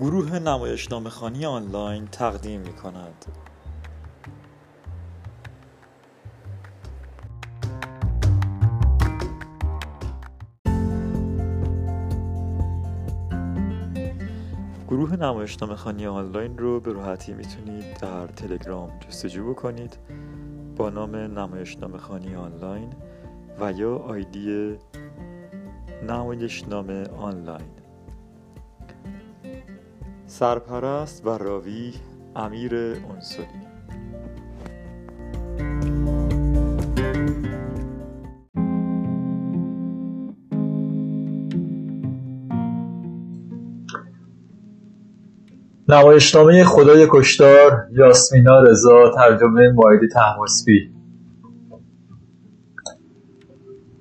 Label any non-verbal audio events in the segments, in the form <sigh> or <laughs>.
گروه نمایشنامه خانی آنلاین تقدیم می کند. گروه نمایشنامه خانی آنلاین رو به راحتی می‌تونید در تلگرام جستجو بکنید با نام نمایشنامه خانی آنلاین و یا آیدی نمایشنامه آنلاین سرپرست و راوی امیر انصاری. نمایشنامه خدای کشتار یاسمینا رضا ترجمه مایدی تحماسبی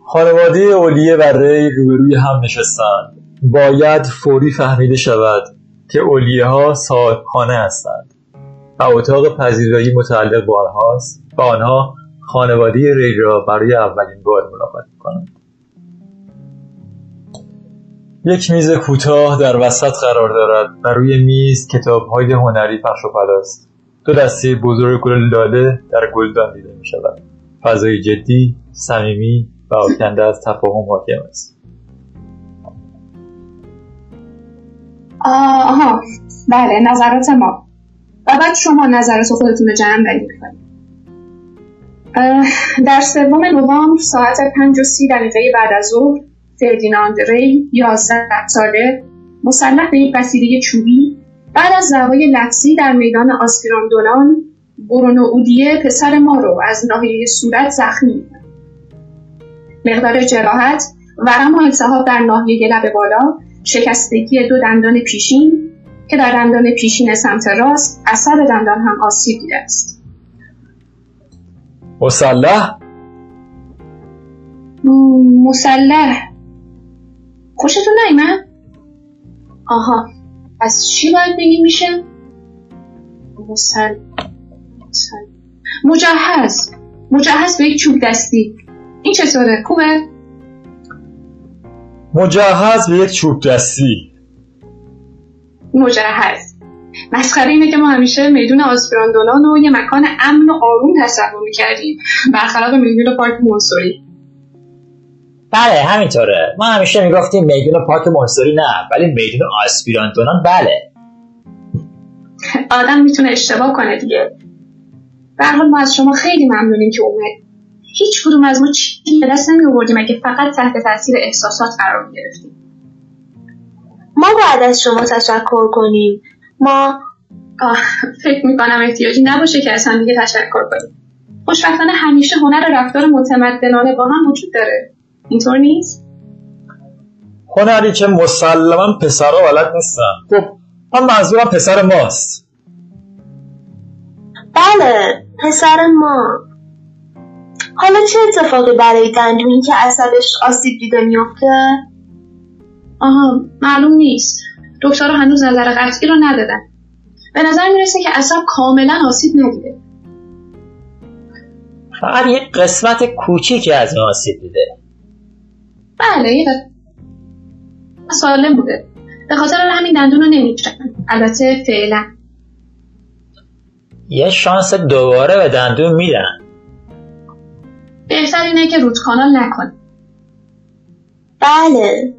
خانواده اولیه و ری روبروی هم نشستند. باید فوری فهمیده شود که اولیه ها صاحبخانه هستند و اتاق پذیرایی متعلق به آنهاست و آنها خانواده ری را برای اولین بار ملاقات کنند یک میز کوتاه در وسط قرار دارد و روی میز کتابهای هنری پخش و پلاست دو دسته بزرگ گل لاله در گلدان دیده می شود فضای جدی صمیمی و آکنده از تفاهم حاکم است. آها. بله نظرات ما. و بعد شما نظرات خودتون رو جمع بندی کنید در سوم نوامبر ساعت پنج و سی دقیقه بعد از ظهر فردیناند ری یازده ساله مسلح به یک وسیله چوبی بعد از دعوای لفظی در میدان آسپیراندونان برونو اودیه پسر ما رو از ناحیه صورت زخمی مقدار جراحت ورم و التهاب در ناحیه لب بالا شکستگی دو دندان پیشین که در دندان پیشین سمت راست اثر دندان هم آسیب دیده است مسلح مسلح خوشتون نیمد؟ آها از چی باید بگیم میشه؟ مسل مسل مجهز مجهز به یک چوب دستی این چطوره؟ خوبه؟ مجهز به یک چوب دستی. مجهز. مسخره اینه که ما همیشه میدون آسپراندونان و یه مکان امن و آروم تصور می‌کردیم. برخلاف میدون پارک مونسوری. بله همینطوره. ما همیشه می‌گفتیم میدون پارک مونسوری نه ولی میدون آسپیراندونان بله. آدم می‌تونه اشتباه کنه دیگه. به حال ما از شما خیلی ممنونیم که اومد هیچ کدوم از ما چیزی به دست نمی آوردیم اگه فقط تحت تاثیر احساسات قرار گرفتیم ما باید از شما تشکر کنیم. ما آه، فکر می‌کنم احتیاجی نباشه که از هم دیگه تشکر کنیم. خوشبختانه همیشه هنر رفتار متمدنانه با هم وجود داره. اینطور نیست؟ هنری که مسلما پسرها بلد نیستن. خب من منظورم پسر ماست. بله پسر ما. حالا چه اتفاقی برای دندونی که عصبش آسیب دیده میفته آها معلوم نیست. دکترها هنوز نظر قطعی رو ندادن. به نظر می‌رسه که عصب کاملا آسیب ندیده. فقط یک قسمت کوچیکی از این آسیب دیده. بله یه سالم بوده. به خاطر همین دندون رو نمی‌کشن البته فعلا. یه شانس دوباره به دندون میدن. بهتر اینه که روت کانال نکن بله.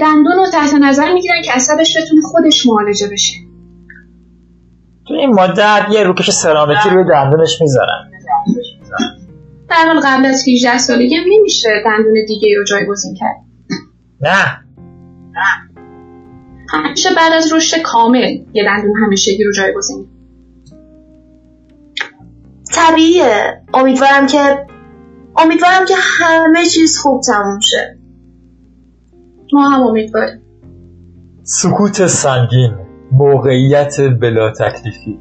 دندون رو تحت نظر می‌گیرن که عصبش بتونه خودش معالجه بشه. تو این مدت یه روکش سرامیکی روی دندونش می‌ذارن. در حال قبل از 18 سالگی هم نمیشه دندون دیگه رو جایگزین کرد. نه. همیشه بعد از رشد کامل یه دندون همیشگی رو جایگزین. طبیعیه. امیدوارم که امیدوارم که همه چیز خوب تموم شه. ما هم امیدواریم. سکوت سنگین موقعیت بلا تکلیفی.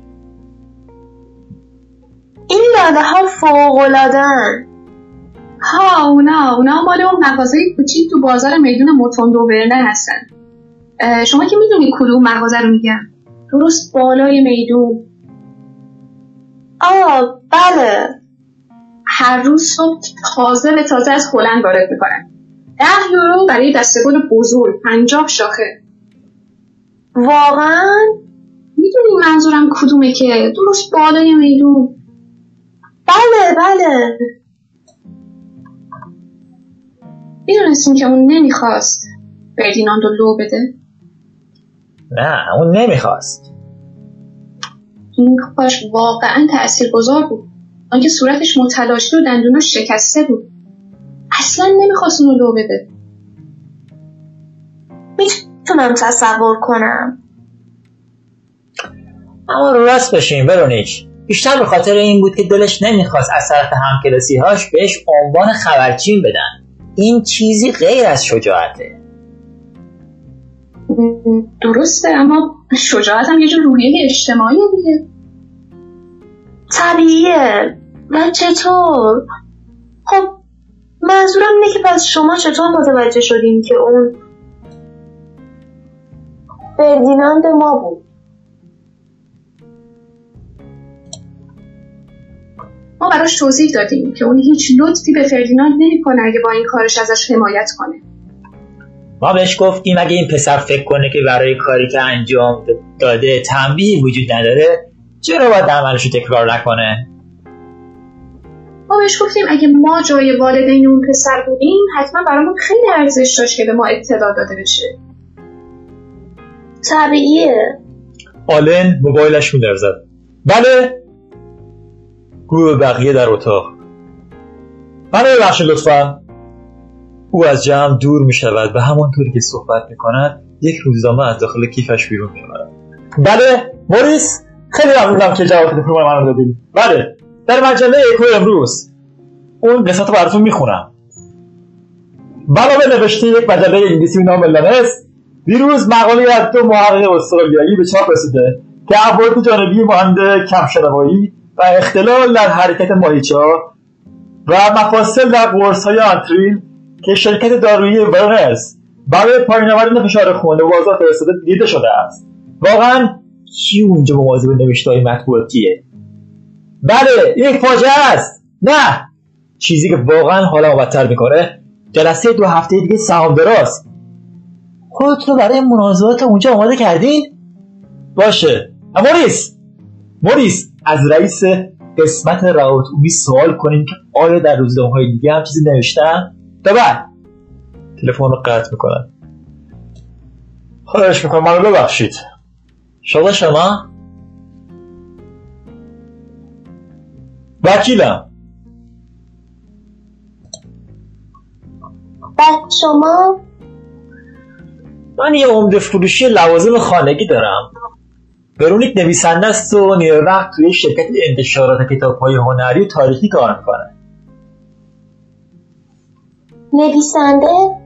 این لاله ها فوقلادن ها اونا اونا مال اون مغازه کوچیک تو بازار میدون موتوندو ورنه هستن. شما که می‌دونی کدوم مغازه رو میگم درست بالای میدون. آه بله. هر روز صبح تازه به تازه از هلند وارد می‌کنن ده یورو برای دسته گل بزرگ پنجاه شاخه. واقعا می‌دونی منظورم کدومه که؟ درست بالای میدون. بله بله. می‌دونستیم که اون نمی‌خواست فردیناند رو لو بده؟ نه اون نمی‌خواست. این کاش واقعا تأثیر گذار بود. آنکه صورتش متلاشی و دندوناش شکسته بود. اصلا نمی‌خواست اونو لو بده. می‌تونم تصور کنم. اما رو راست بشین ورونیک بیشتر به خاطر این بود که دلش نمی‌خواست از طرف همکلاسی هاش بهش عنوان خبرچین بدن. این چیزی غیر از شجاعته. درسته اما شجاعت هم یه جور روحیه اجتماعی دیگه. طبیعیه. و چطور؟ خب منظورم اینه که پس شما چطور متوجه شدین که اون فردیناند ما بود؟ ما براش توضیح دادیم که اون هیچ لطفی به فردیناند نمی‌کنه اگه با این کارش ازش حمایت کنه. ما بهش گفتیم اگه این پسر فکر کنه که برای کاری که انجام داده تنبیهی وجود نداره چرا باید عملش رو تکرار نکنه؟ ما بهش گفتیم اگه ما جای والدین اون پسر بودیم حتما برامون خیلی ارزش داشت که به ما اطلاع داده بشه. طبیعیه. آلن موبایلش میلرزد بله. گو به بقیه در اتاق. منو ببخشید لطفا. او از جمع دور می شود و همانطوری که صحبت می کند یک روزنامه از داخل کیفش بیرون می بله موریس. خیلی ممنونم که جواب تلفن من رو دادید بله. در مجله اکو امروز اون قسمت رو براتون می‌خونم. بنابه نوشته یک مجله انگلیسی به نام لنست دیروز مقاله از دو محقق استرالیایی به چاپ رسیده که عوارض جانبی مانند کم‌شنوایی و اختلال در حرکت ماهیچه و مفاصل در قرص های آنتریل که شرکت دارویی ورنس برای پایین آوردن فشار خون به بازار فرستاده دیده شده است. واقعا کی اونجا مواظب نوشته های مطبوعاتیه؟ بله یک فاجعه است. نه. چیزی که واقعا حالا بدتر می‌کنه. جلسه دو هفته دیگه سهامداراست خودت رو برای مناظرات اونجا آماده کردین؟ باشه. موریس. موریس از رئیس قسمت روابط عمومی سوال کنیم که آیا در روزنامه های دیگه هم چیزی نوشتن؟ تا بعد. تلفن رو قطع می‌کنن خواهش می‌کنم. منو ببخشید. شغل شما وکیلم. بعد شما؟ من یه عمده فروشی لوازم خانگی دارم. برونیک نویسنده است و نیمه وقت توی شرکت انتشارات کتاب های هنری و تاریخی کار می‌کنه. نویسنده؟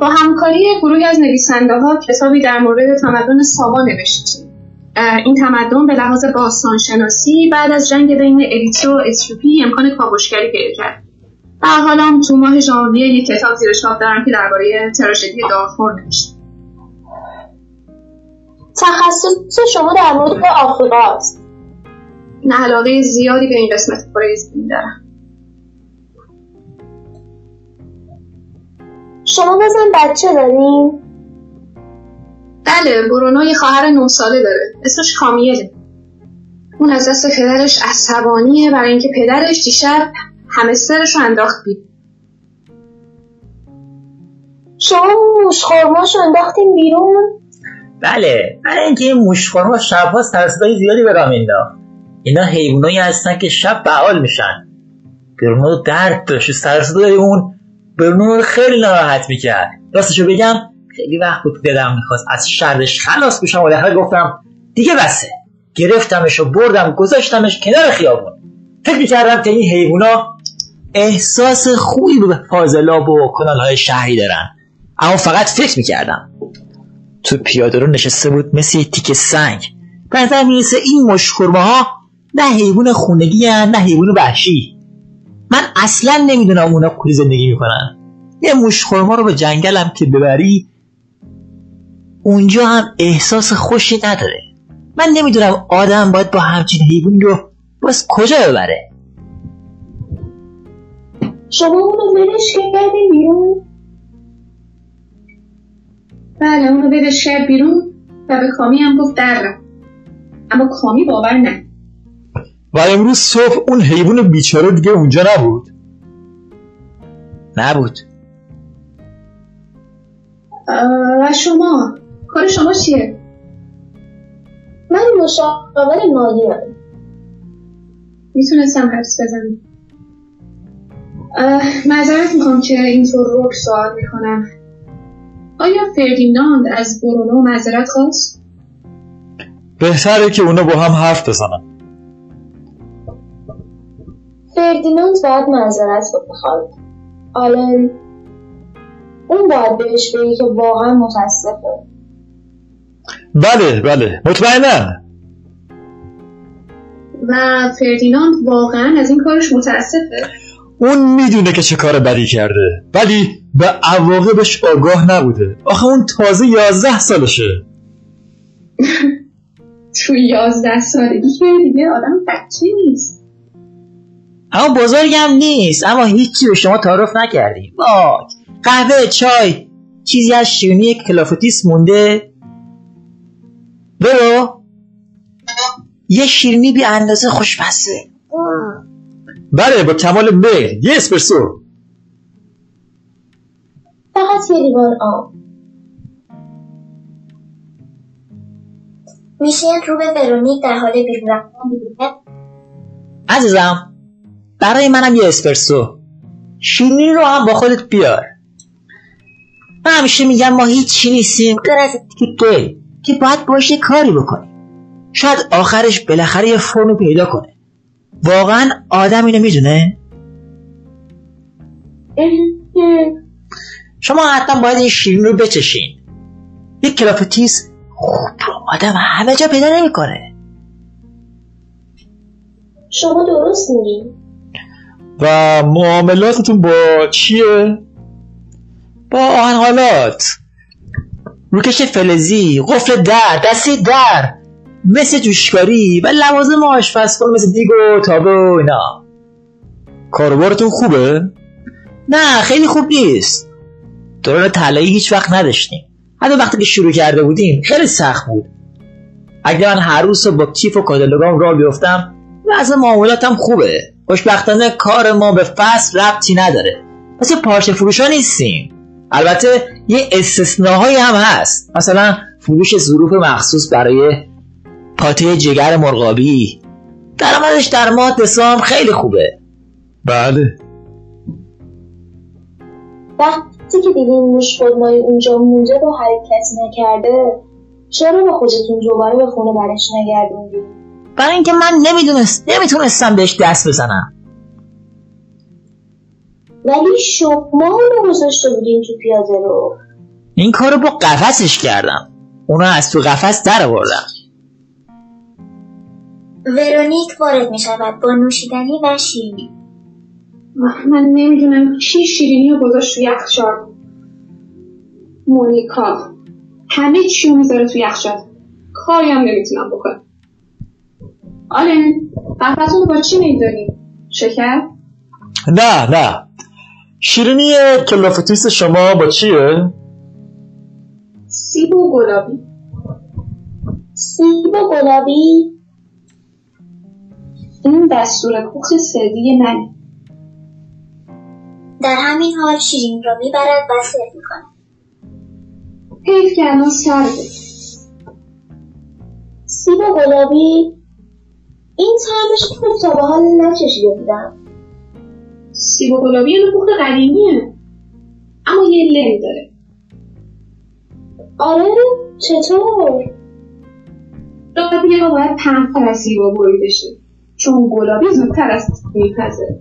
با همکاری گروهی از نویسنده ها کتابی در مورد تمدن ساوا نوشتیم. این تمدن به لحاظ باستانشناسی بعد از جنگ بین اریتره و اتیوپی امکان کاوشگری پیدا کرد. و حالا تو ماه ژانویه یک کتاب زیر چاپ دارم که درباره تراژدی دارفور نوشتم تخصص شما در مورد آفریقا است نه علاقه زیادی به این قسمت زمین دارم. شما بزن بچه دارین بله برونو یه خواهر نه ساله داره. اسمش کامیله. اون از دست پدرش عصبانیه برای اینکه پدرش دیشب همسترش رو انداخت بید شما موشخورماشو انداختین بیرون؟ بله برای اینکه این موشخورما شبها سرصدای زیادی به راه مینداخت اینا حیوانایی هستن که شب فعال میشن. برونو درد داشت سرصدای اون برونو رو خیلی ناراحت می‌کرد. راستشو بگم خیلی وقت بود دلم می‌خواست از شرش خلاص بشم و در گفتم دیگه بسه. گرفتمش و بردم گذاشتمش کنار خیابون. فکر می‌کردم که این حیوونا احساس خوبی به فاضلاب و کانالهای شهری دارن. اما فقط فکر می‌کردم. تو پیاده رو نشسته بود مثل یه تیکه سنگ. به می‌رسه این مشخورمه ها نه حیوان خونگی نه حیوان وحشی. من اصلا نمی‌دونم اونا کلی زندگی می‌کنن. یه مشخورما رو به جنگلم که ببری اونجا هم احساس خوشی نداره. من نمی‌دونم آدم باید با همچین حیوانی رو باز کجا ببره. شما اونو ولش کردین بیرون؟ بله اونو بده شب بیرون و به کامی هم گفت در اما کامی باور نه و امروز صبح اون حیوان بیچاره دیگه اونجا نبود؟ نبود. و شما؟ کار شما چیه؟ من مشاور مالی هم می‌تونستم حرس بزنم. معذرت می‌خوام که اینطور رو سوال می‌کنم. آیا فردیناند از برونو معذرت خواست؟ بهتره که اونا با هم حرف بزنن. فردیناند باید معذرت بخواد. آلن اون باید بهش بگی که واقعا متاسفه. بله بله. مطمئنا و فردیناند واقعا از این کارش متاسفه. اون می‌دونه که چه کار بدی کرده ولی به عواقبش آگاه نبوده. آخه اون تازه یازده سالشه. <laughs> تو یازده سالگی که دیگه آدم بچه نیست. اما بزرگم نیست اما هیچی به شما تعارف نکردیم. وای قهوه چای چیزی از شیرینی کلافتیس مونده. برو. یه شیرینی بی اندازه خوشمزه بله با کمال میل یه اسپرسو. فقط یه لیوان آب. میشین رو به ورونیک در حال بیرون رفتن عزیزم. برای منم یه اسپرسو. شیرینی رو هم با خودت بیار. من همیشه میگم ما هیچی نیستیم. غیر از تیک دل که باید باشه کاری بکنیم. شاید آخرش بالاخره یه فرمی پیدا کنه. واقعا آدم اینو می‌دونه؟ شما حتما باید این شیرین رو بچشین. یک کلافتیس خوب رو آدم همه جا پیدا نمی‌کنه. شما درست میگین و معاملاتتون با چیه؟ با آهنحالات روکش فلزی قفل در دستی در مثل جوشکاری و لوازم آشپزخونه مثل دیگ و تابه و اینا. کاروبارتون خوبه؟ نه خیلی خوب نیست. دوران طلایی هیچ وقت نداشتیم. حتی وقتی که شروع کرده بودیم خیلی سخت بود. اگه من هر روز با کیف و کادلوگام را بیفتم وضع معاملاتم خوبه. خوشبختانه کار ما به فصل ربطی نداره. مثل پارچه فروشا نیستیم. البته یه استثناهایی هم هست. مثلا فروش ظروف مخصوص برای پاته جگر مرغابی. درآمدش در ماه دسامبر خیلی خوبه. بله. وقتی که دیدین موش خودمایی اونجا مونده و حرکتی نکرده چرا به خودتون دوباره به خونه برش نگردوندین؟ برای اینکه من نمی‌دونست نمی‌تونستم بهش دست بزنم. ولی شما اونو گذاشته بودین تو پیاده رو. این کارو با قفسش کردم. اونو از تو قفس در آوردم. ورونیک وارد می شود با نوشیدنی و شیرینی. من نمی‌دونم کی شیرینی رو گذاشت تو یخچال مونیکا همه چی رو می‌ذاره تو یخچال کاری هم نمی‌تونم بکنم. آلن قهوهتون رو با چی میداریم شکر؟ نه نه. شیرینی کلافتیس شما با چیه؟ سیب و گلابی. سیب و گلابی؟ این دستور کوخ سری منه. در همین حال شیرین را می‌برد و سرو می‌کند حیف که الان سرده. سیب و گلابی این طعمش خوب تا به حال نچشیده بودم سیب و گلابی کوخ قدیمیه. اما یه لم داره آره چطور؟ گلابی ها باید پهنتر از سیب و بریده شه چون گلابی زودتر از میپزه.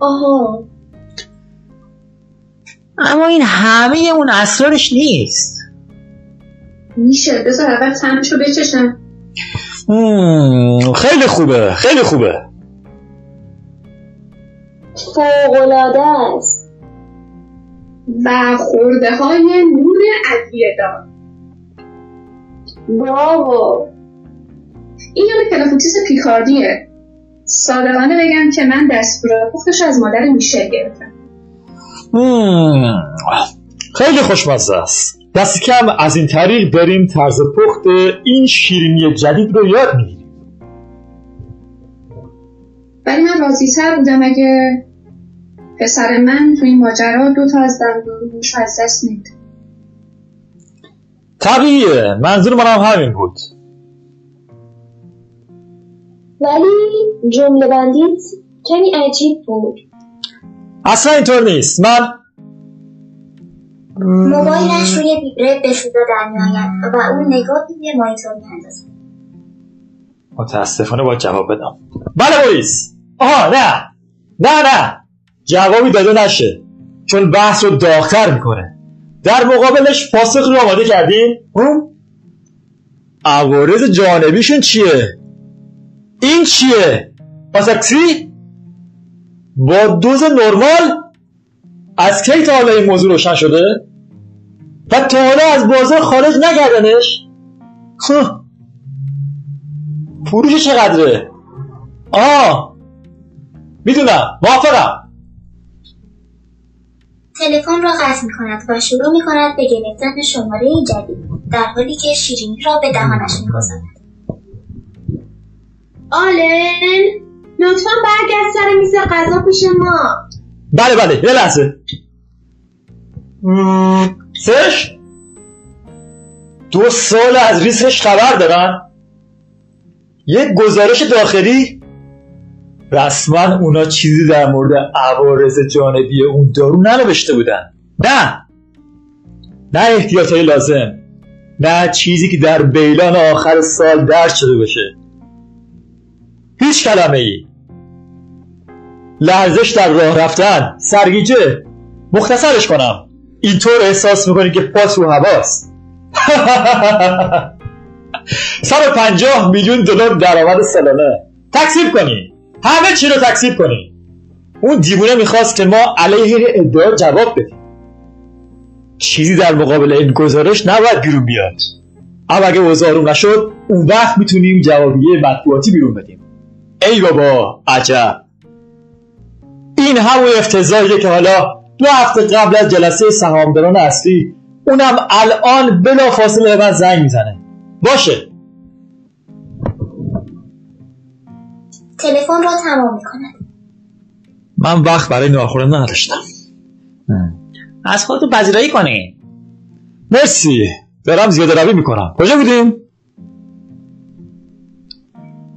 آها. اما این همه اون اسرارش نیست. میشه. بذار اول طعمش رو بچشم. خیلی خوبه خیلی خوبه. فوقلاده است. و خورده های نور ادویه دار. براوو این یاد کلافوتیس پیکاردیه. صادقانه بگم که من دستور پختش از مادر میشل گرفتم. خیلی خوشمزه است. دست کم از این طریق داریم طرز پخت این شیرینی جدید رو یاد می‌گیریم. ولی من راضیتر بودم اگه پسر من تو این ماجرا دو تا از دندونش از دست میده. طبیعیه منظور منم همین بود. ولی جمله بندیت کمی عجیب بود. اصلا اینطور نیست. من موبایلش روی ویبره به صدا در میآید و او نگاه روی مانیتور میاندازد متاسفانه باید جواب بدم. بله بوریس آها نه. نه نه. جوابی داده نشه. چون بحث رو داغتر می‌کنه. در مقابلش پاسخ رو آماده کردین؟ هم؟ عوارض جانبیشون چیه؟ این چیه؟ پاسکسی با دوز نرمال؟ از کی تا حالا این موضوع روشن شده؟ و تا حالا از بازار خارج نکردنش خب. فروش چقدره؟ آه. می‌دونم. موافقم. تلفن را قطع می کند و شروع می کند به گرفتن شماره جدید در حالی که شیرینی را به دهانش می آلن لطفا برگرد سر میز غذا پیش ما. بله بله. یه لحظه. مم، سش دو سال از ریسکش خبر دارن؟ یک گزارش داخلی؟ رسما اونا چیزی در مورد عوارض جانبی اون دارو ننوشته بودن. نه. نه احتیاطهای لازم. نه چیزی که در بیلان آخر سال درد شده باشه. هیچ کلمه ای لرزش در راه رفتن. سرگیجه. مختصرش کنم. اینطور احساس می‌کنی که پاس رو هواست. <laughs> 150 میلیون دلار درآمد سالانه. تکسیب کنی. همه چی رو تکسیب کنی. اون دیوونه می‌خواست که ما علیه ادعا جواب بدیم. چیزی در مقابل این گزارش نباید بیرون بیاد. اما اگه اوضاع نشد اون وقت می‌تونیم جوابیه مطبوعاتی بیرون بدیم. ای بابا عجب! این همون افتضاحیه که حالا دو هفته قبل از جلسه سهامداران اصلی اونم الان بلا فاصله به من زنگ می‌زنه. باشه. تلفن را تمام می کند من وقت برای ناخوردن نداشتم. از خودتون پذیرایی کنی مرسی. دارم زیاده روی می‌کنم. کجا بودیم؟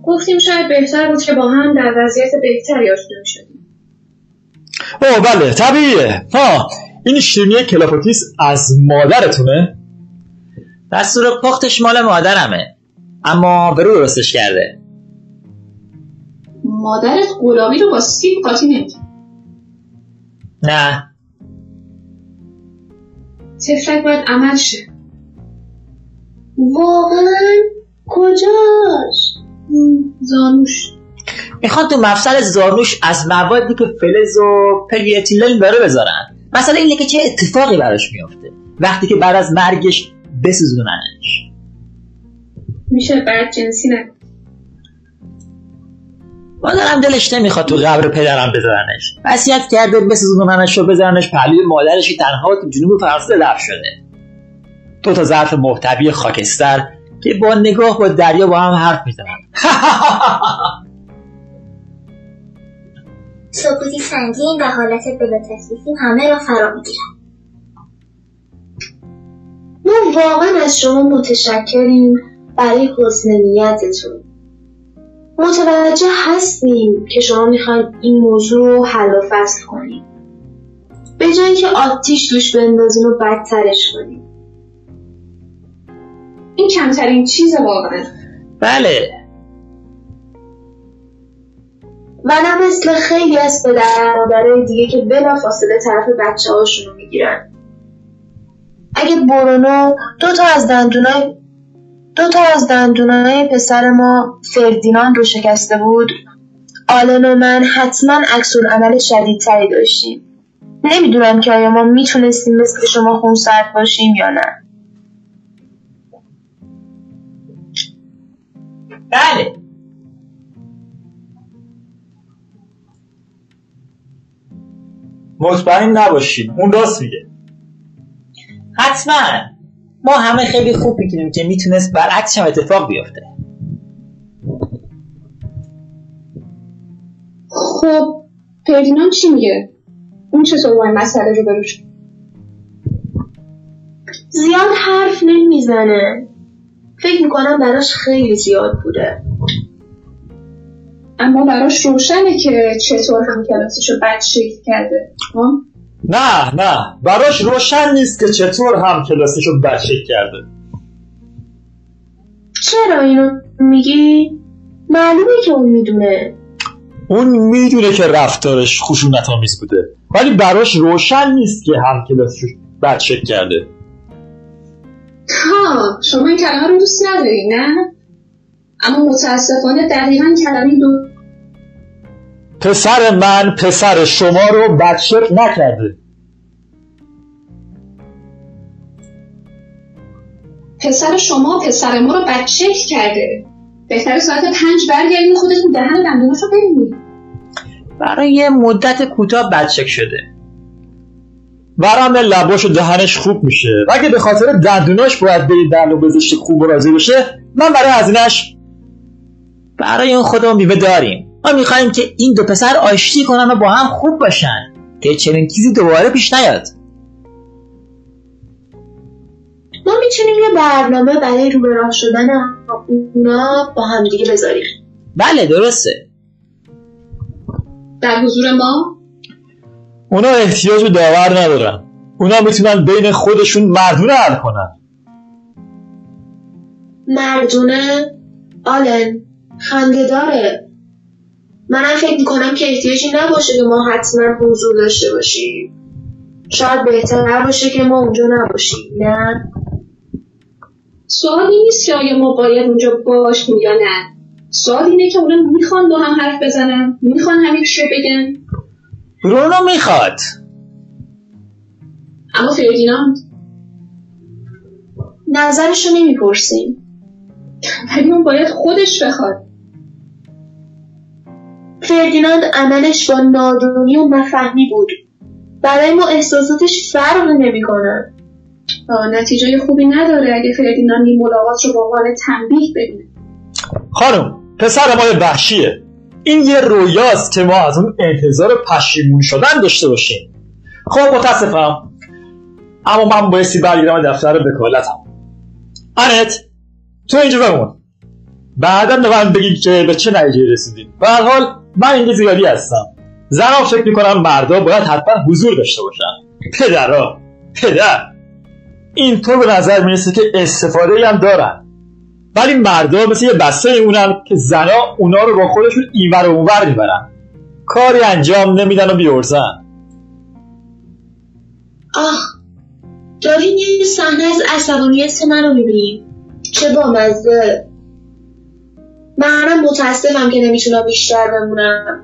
گفتیم شاید بهتر بود که با هم در وضعیت بهتری آشنا شدیم اوه بله طبیعیه. ها این شیرینی کلافوتیس از مادرتونه؟ دستور پختش مال مادرمه اما ورو درستش کرده. مادرت گلابی رو با سیب قاطی نمی‌کرد. نه. طفلک باید عمل شه. واقعا کجاش؟ زانوش. می‌خوان تو مفصل زانوش از موادی که فلز و پلی‌اتیلن داره بذارن. مثلا اینه که چه اتفاقی براش میافته وقتی که بعد از مرگش بسوزوننش. میشل بدجنسی نکن مادرم دلش نمی‌خواد تو قبر پدرم بذارنش. وصیت کرده بسوزوننش و بذارنش پهلوی مادرش که تنها تو جنوب فرانسه دفن شده. دو تا ظرف محتوی خاکستر که با نگاه با دریا با هم حرف می‌زنن. <laughs> سکوتی سنگین و حالت بلا تکلیفی همه را فرا می‌گیرد ما واقعا از شما متشکریم برای حسن نیتتون. متوجه هستیم که شما می‌خواید این موضوع رو حل و فصل کنید به جای که آتیش توش بندازین و بدترش کنید این کمترین چیز واقعا بله. نه مثل خیلی از پدر مادرای دیگه که بلا فاصله طرف بچه هاشون رو می‌گیرن. اگه برونو دو تا از دندونای دو تا از دندونای پسر ما فردیناند رو شکسته بود. آلن و من حتما عکس عمل شدیدتری داشتیم. نمی‌دونم که آیا ما می‌تونستیم مثل شما خونسرد باشیم یا نه. بله. مطمئن نباشین. اون راست میگه. حتما. ما همه خیلی خوب می‌کنیم که می‌تونست برعکس هم اتفاق بیفته. خب فردیناند چی میگه؟ اون چطور با این مسئله رو بروش زیاد حرف نمی‌زنه. فکر می‌کنم براش خیلی زیاد بوده. اما براش روشنه که چطور هم کلاسیشو بد شکل کرده؟ نه نه. براش روشن نیست که چطور هم کلاسیشو بچه کرده. چرا اینو میگی؟ معلومه که اون می‌دونه. اون می‌دونه که رفتارش خشونت آمیز بوده. ولی براش روشن نیست که هم کلاسیشو بچه کرده. ها شما این کلمه رو دوست نداری نه؟ اما متاسفانه دقیقا کلمه دو پسر من پسر شما رو بچه نکرده. پسر شما پسر ما رو بچه کرده. بهتر ساعت پنج برگردین خودتون دهن دندوناش رو ببینید. برای یه مدت کوتاه بدشک شده. ورم لباش و دهنش خوب میشه. و اگه به خاطر دندوناش باید بری دندون بزشت خوب و راضی بشه من برای هزینهش برای اون خودمون میوه داریم. ما می‌خوایم که این دو پسر آشتی کنن و با هم خوب باشن. که چنین چیزی دوباره پیش نیاد. ما می‌تونیم یه برنامه برای رو راه شدن اونا با هم دیگه بذاریم. بله درسته. در حضور ما؟ اونا احتیاج به داور ندارن. اونا می‌تونن بین خودشون مردونه حل کنن. مردونه؟ آلن. خنده داره. منم فکر می‌کنم که احتیاجی نباشه که ما حتما حضور داشته باشیم. شاید بهتر باشه که ما اونجا نباشیم نه؟ سوال این نیست که آیا ما باید اونجا باشیم یا نه. سوال اینه که اونا می‌خوان با هم حرف بزنن؟ می‌خوان همیشه رو بگن؟ برونو می‌خواد. اما فردیناند نظرشو نمی‌پرسیم. <laughs> ولی اون باید خودش بخواد. فردیناند عملش با نادونی و نفهمی بود. برای ما احساساتش فرق نمی‌کنه آه، نتیجه خوبی نداره اگه فردیناند این ملاقات رو عنوان تنبیه ببینه خانم پسر ما یه وحشیه. این یه رویاست که ما از اون انتظار پشیمون شدن داشته باشیم. خب متاسفم. اما من بایستی برگردم دفتر وکالتم. آنت تو اینجا بمون. بعدا به من بگید که به چه نتیجه رسیدیم. به حال من اینجا زیادی هستم. زنها فکر می‌کنم مردا باید حتما حضور داشته باشن. پدرها پدر. اینطور به نظر می‌رسه که استفاده هم دارن. ولی مردا مثل یه بسته میمونن که زنا اونا رو با خودشون اینور و اونور می‌برن. کاری انجام نمیدن و بیورزن آه داریم یه صحنه از عصبانیت من رو می‌بینیم چه با مزه. منم متاسفم که نمی‌تونم بیشتر بمونم.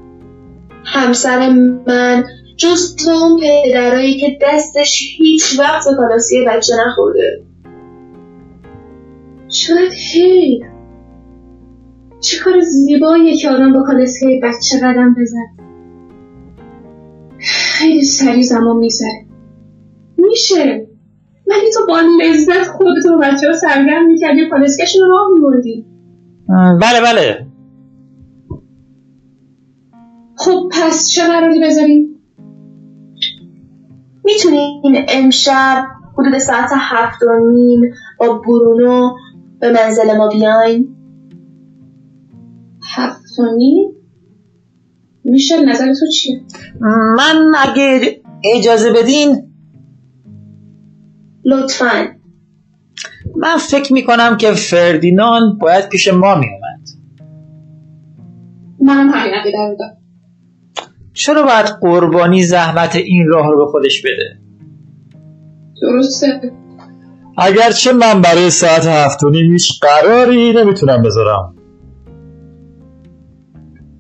همسر من جز تو اون پدرایی که دستش هیچ وقت به کلاسی بچه نخورده. شاید حیف چه کار زیباییه که آدم با کالسکه بچه قدم بزن. خیلی سریع زمان میگذره. میشه. ولی تو با لذت خودتو بچه ها سرگرم می‌کردی و کالسکهشون رو راه میبردی. بله بله. خب پس چه قراری بذاریم می‌تونین امشب حدود ساعت هفت و نیم با برونو به منزل ما بیاین. هفت و نیم؟ میشه نظر تو چیه؟ من اگه اجازه بدین. لطفا. من فکر می‌کنم که فردیناند باید پیش ما میومد منم همین عقیده چرا باید قربانی زحمت این راه رو به خودش بده؟ درسته. اگرچه من برای ساعت هفت و نیم هیچ قراری نمی‌تونم بذارم.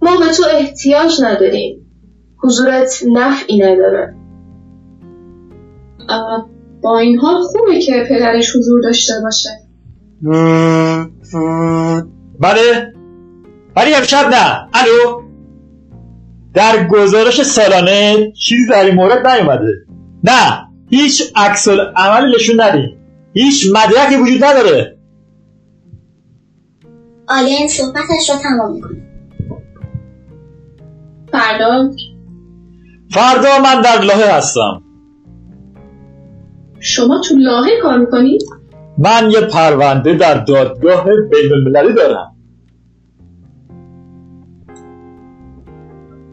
ما به تو احتیاج نداریم. حضورت نفعی نداره. آه، با این حال خوبه که پدرش حضور داشته باشه. بله. ولی امشب نه. الو. در گزارش سالانه چیزی در این مورد نیومده. نه. هیچ عکس عملی نشون ندید هیچ مدرکی وجود نداره. آلن صحبتش را تمام می‌کنه فردا؟ فردا من در لاهه هستم. شما تو لاهه کار می‌کنید؟ من یه پرونده در دادگاه بین المللی دارم.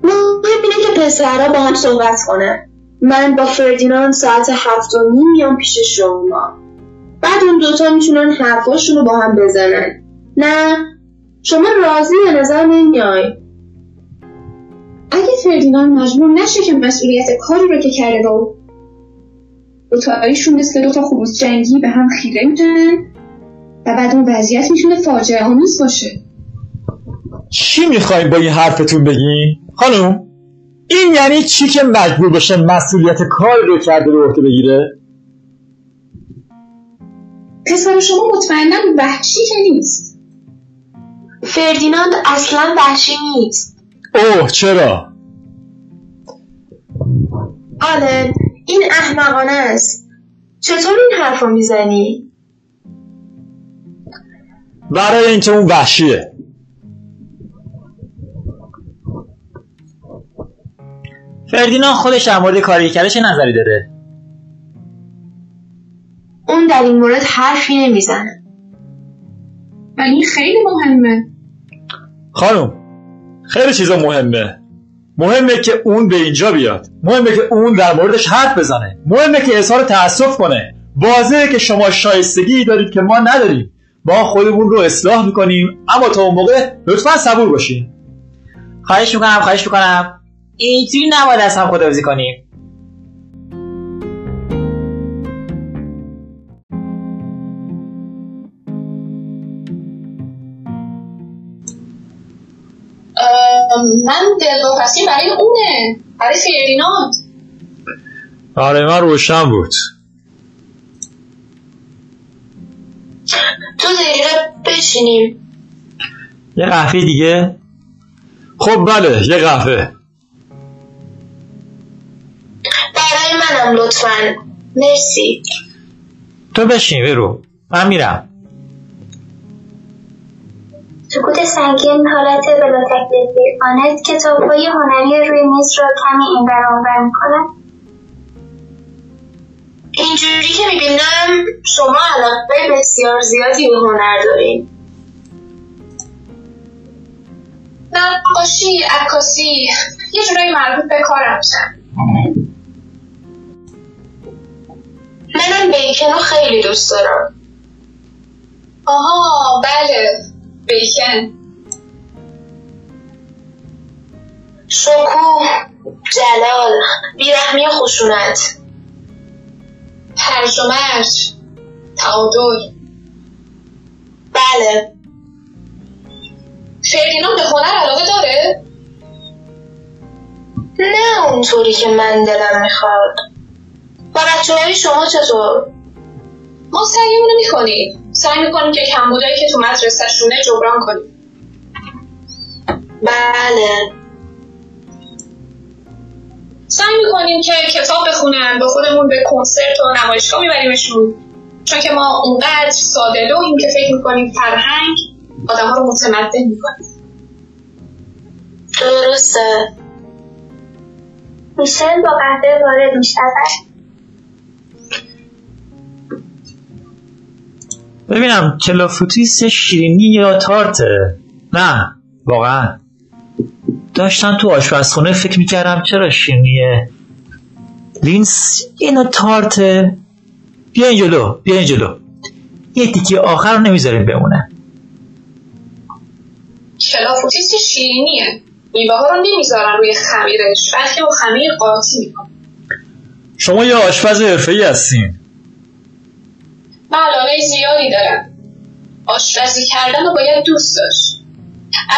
مهم اینه که پسرها با هم صحبت کنن. من با فردیناند ساعت هفت و نیم میام پیش شما. بعد اون دوتا می‌تونن حرفاشون رو با هم بزنن. نه شما راضی به نظر نمیای؟ اگه فردیناند مجبور نشه که مسئولیت کاری رو که کرده رو دوتایشون مثل دوتا خروس جنگی به هم خیره می‌تونن و بعد اون وضعیت می‌تونه فاجعه آمیز باشه چی می‌خوایم با این حرفتون بگین؟ خانم این یعنی چی که مجبور بشه مسئولیت کار رو کرده رو عهده بگیره؟ پسر شما مطمئنا وحشی که نیست فردیناند اصلا وحشی نیست اوه چرا؟ آلن این احمقانه است. چطور این حرف رو می‌زنی؟ برای اینکه اون وحشیه. فردیناند خودش در مورد کاری کرده چه نظری داره. اون در این مورد حرفی نمی‌زنه. ولی این خیلی مهمه؟ خانم خیلی چیزا مهمه. مهمه که اون به اینجا بیاد. مهمه که اون در موردش حرف بزنه. مهمه که اظهار تأسف کنه. واضحه که شما شایستگی دارید که ما نداریم. ما خودمون رو اصلاح می‌کنیم. اما تا اون موقع لطفا صبور باشین. خواهش می‌کنم خواهش می‌کنم. اینجوری نباید از هم خداوزی کنیم. من دلواپسی برای اونه برای فردیناند برای من روشن بود. تو دقیقه بشینیم. یه قهوه دیگه؟ خب بله یه قهوه. برای منم لطفا. مرسی. تو بشین برو. من میرم. سکوت سنگین حالت بلا تکلیفی آنت کتابهای هنری روی میز را کمی این ور آنور می‌کند. اینجوری که می‌بینم شما علاقه بسیار زیادی به هنر دارین. نقاشی عکاسی یه جورایی مربوط به کارم میشن منم بیکن رو خیلی دوست دارم. آها بله. بیکن شکوه جلال بیرحمی و خشونت هرج و مرج تعادل بله فردیناند به هنر علاقه داره نه اونطوری که من دلم می‌خواد با بچه شما چطور؟ ما سعیمونو می‌کنیم سعی می‌کنیم که کمبودایی که تو مدرسهشونه جبران کنیم. بله. سعی می‌کنیم که کتاب بخونن با خودمون به کنسرت و نمایشگاه میبریمشون. چون که ما اونقدر ساده لوحیم که فکر می‌کنیم فرهنگ آدم ها رو متمدن می‌کنه. درسته. میشل با قهوه وارد می‌شود. ببینم کلافوتیس شیرینی یا تارته. نه واقعا. داشتم تو آشپزخونه فکر می‌کردم چرا شیرینیه. لینس اینو تارته. بیا این جلو بیا این جلو. یه تیکه آخر رو نمی‌ذاریم بمونه. کلافوتیس شیرینیه. میوه ها رو نمی‌ذارن روی خمیرش بلکه با خمیر قاطی می‌کنن شما یه آشپز حرفه‌ای هستین. من علاقه زیادی دارم. آشپزی کردن رو باید دوست داشت.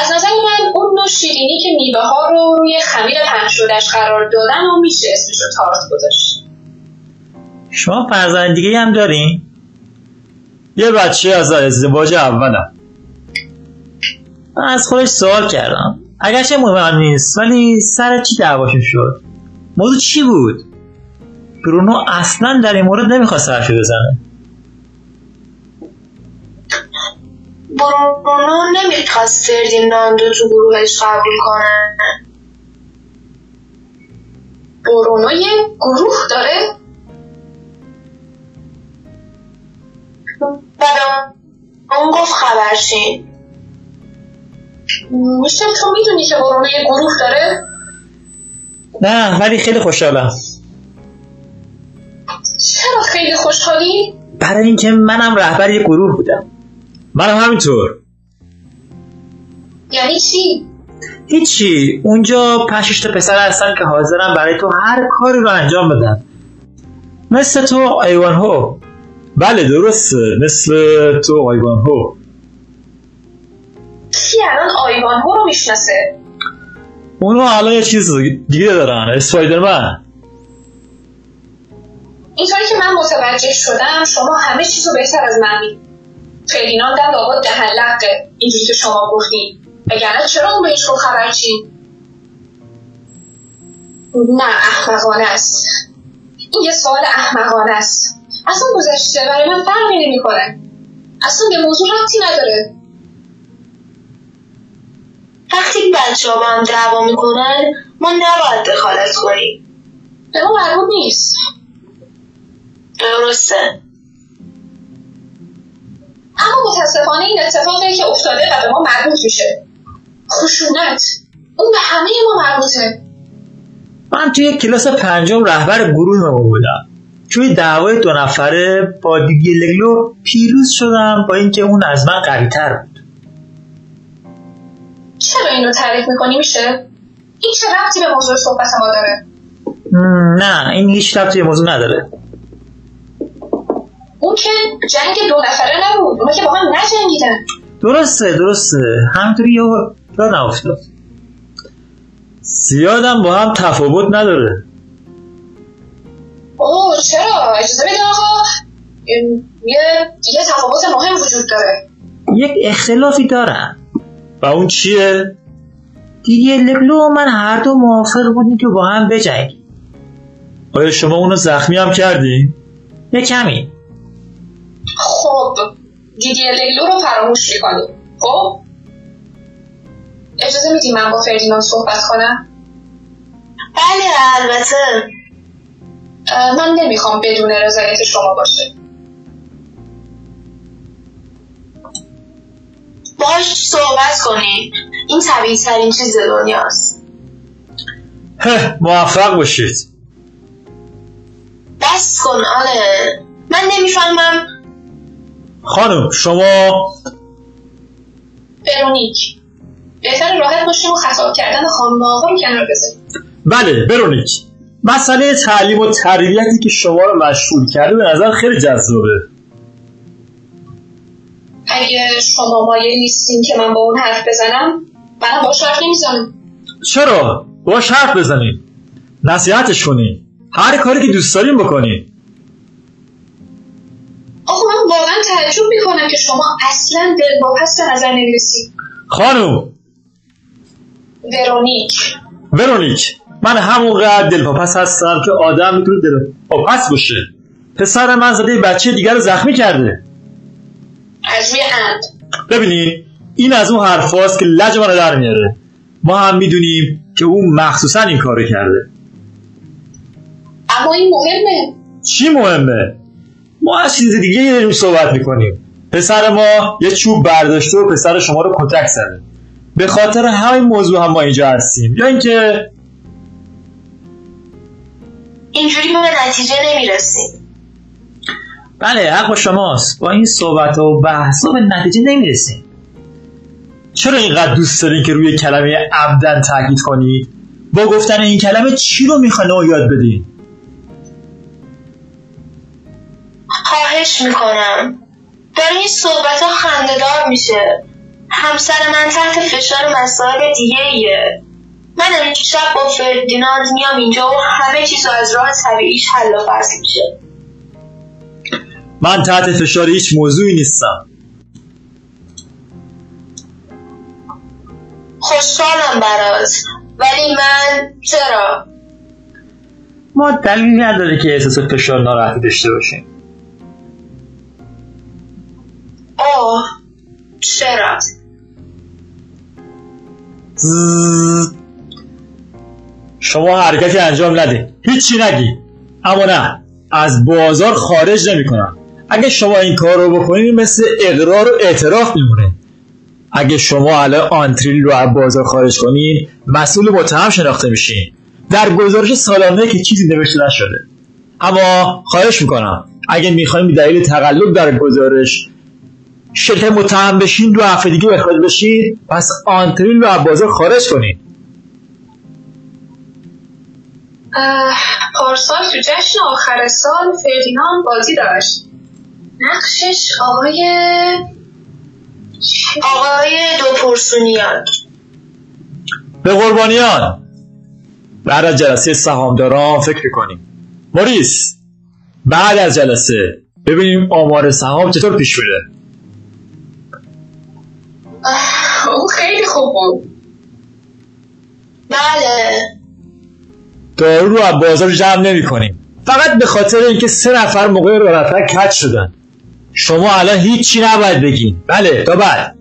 از نظر من اون نوع شیرینی که میوه ها رو روی خمیر پنج شدهش قرار دادن و میشه اسمش رو تارت گذاشت. شما فرزند دیگه هم دارین؟ یه بچه از ازدواج اولم. من از خودش سوال کردم. اگرچه مهم نیست ولی سر چی دعواشون شد؟ موضوع چی بود؟ برونو اصلا در این مورد نمی‌خواست حرفی بزنه. برونو نمی‌خواست فردیناندو تو گروهش قبول کنن. برونو یه گروه داره. و به اون گفت خبرچین میشه تو می‌دونی که برونو یه گروه داره؟ نه ولی خیلی خوشحالم. چرا خیلی خوشحالی؟ برای اینکه منم رهبر یه گروه بودم. منم همینطور. یعنی چی؟ هیچی. اونجا پنج تا پسر هستن که حاضرن برای تو هر کاری رو انجام بدن. مثل تو ایوان هو بله درسته. مثل تو آیوان هو کی الان آیوان ها رو می‌شناسه؟ اونو الان یه چیز دیگه دارن. اسپایدرمن. اینطوری که من متوجه شدم شما همه چیز رو بهتر از من می‌دونید فردیناند هم لابد دهن لقه اینجوری که شما گفتین وگرنه چرا اون بهش رو خبر چی نه احمقانه است. این یه سوال احمقانه است. اصلا گذشته برای من فرقی نمی‌کنه. اصلا به موضوع ربطی نداره. وقتی بچه ها با هم دعوا می‌کنن ما نباید دخالت کنیم. به ما مربوط نیست. درسته. اما متاسفانه این اتفاقی که افتاده و به ما مربوط میشه. خشونت. اون به همه ما مربوطه. من توی کلاس پنجم رهبر گروه بودم. توی دعوای دو نفره با دیدی لگلو پیروز شدم با اینکه اون از من قوی تر بود. چرا این رو تعریف می‌کنی؟ میشه؟ این چه ربطی به موضوع صحبت ما داره؟ نه این هیچ ربطی به موضوع نداره. اون که جنگ دو نفره نبود اونا که با هم نجنگیدن. درسته درسته. همینطوری یه یادم افتاد. زیادم با هم تفاوت نداره. اوه چرا؟ اجازه بدین آقا. یه یه تفاوت مهم وجود داره. یک اختلافی دارن. و اون چیه؟ دیدی لگلو و من هر دو موافق بودیم که با هم بجنگیم. آیا شما اونو زخمی هم کردی؟ یه کمی. خب دیدی لگلو رو فراموش می‌کنیم خب؟ اجازه میدی من با فردیناند صحبت کنم؟ بله البته. من نمی‌خوام بدون رضایت شما باشه. باش صحبت کنید این طبیعی ترین چیز دنیاست. هه موفق باشید. بس کن آله من نمی‌فهمم خانم شما ورونیک بهتر راحت باشیم و خطاب کردن خانم آقا رو کنار بذاریم. بله برونیک مسئله تعلیم و تربیتی که شما رو مشغول کرده به نظر خیلی جذابه. اگه شما مایل نیستین که من با اون حرف بزنم منم باش حرف نمی‌زنم. چرا؟ باش حرف بزنید نصیحتش کنید هر کاری که دوست داریم بکنید آخه من واقعا تعجب می‌کنم که شما اصلا دلواپس به نظر نمی‌رسید خانم. ورونیک. ورونیک من همونقدر دلپاپس هستم که آدم می‌تونه دلپاپس باشه. پسر من زده بچه دیگر رو زخمی کرده. از روی عمد ببینید این از اون حرفاست که لج منو در میاره. ما هم می‌دونیم که اون مخصوصا این کارو کرده. اما این مهمه. چی مهمه؟ ما از چیز دیگه داریم صحبت می‌کنیم. پسر ما یه چوب برداشته و پسر شما رو کتک زده. به خاطر همین موضوع هم ما اینجا هستیم. یا اینکه اینجوری به نتیجه نمی‌رسیم. بله حق با شماست. با این صحبت و بحث به نتیجه نمی‌رسیم. چرا اینقدر دوست دارین که روی کلمه عمدن تاکید کنید با گفتن این کلمه چی رو می‌خواین ما یاد بدین؟ خواهش می‌کنم. داره این صحبت ها خندهدار میشه. همسر من تحت فشار مسائل دیگه ایه من امشب با فردیناند میام اینجا و همه چیز از راه طبیعیش حل و فصل میشه. من تحت فشار هیچ موضوعی نیستم. خوشحالم برات. ولی من چرا؟ ما دلیلی نداره که احساس فشار ناراحتی داشته باشیم. آه چرا زز. شما حرکتی انجام نده. هیچی نگی. اما نه. از بازار خارج نمی‌کنم. اگه شما این کار رو بکنید مثل اقرار و اعتراف میمونه. اگه شما الان آنتریل رو از بازار خارج کنین مسئول متهم شناخته میشین. در گزارش سالانه که چیزی نوشته نشده. اما خواهش می‌کنم اگه می‌خوایم دلیل تقلب در گزارش شرکت متهم بشین دو هفته دیگه اخراج بشین پس آنتریل رو از بازار خارج کنین. اه، پارسال تو جشن آخر سال فردیناند بازی داشت. نقشش آقای آقای دو پرسونیان. به قربانیان. بعد از جلسه سهامداران فکر کنیم موریس بعد از جلسه ببینیم آمار سهام چطور پیش میره. اه، او خیلی خوب بود. بله. دارو رو از بازار جمع نمی کنیم. فقط به خاطر اینکه سه نفر موقع رفتن کج شدن. شما الان هیچی نباید بگین. بله تا بعد.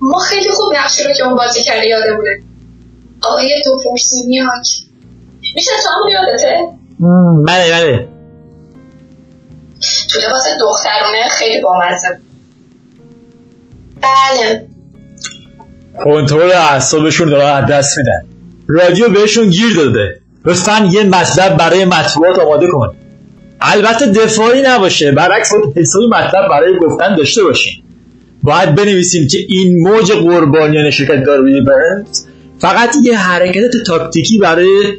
ما خیلی خوب نقشی رو که اون بازی کرده یادمونه آقای دو پرسونیاک میشه تو همون یادته؟ بله بله. تو لباس دخترونه خیلی بامزه. بله. کنترل اعصابشون دارن از دست میدن. رادیو بهشون گیر داده. لطفا یه مطلب برای مطبوعات آماده کن. البته دفاعی نباشه. برعکس باید حسابی مطلب برای گفتن داشته باشین. باید بنویسیم که این موج قربانیان شرکت دارویی برنز فقط یه حرکت تاکتیکی برای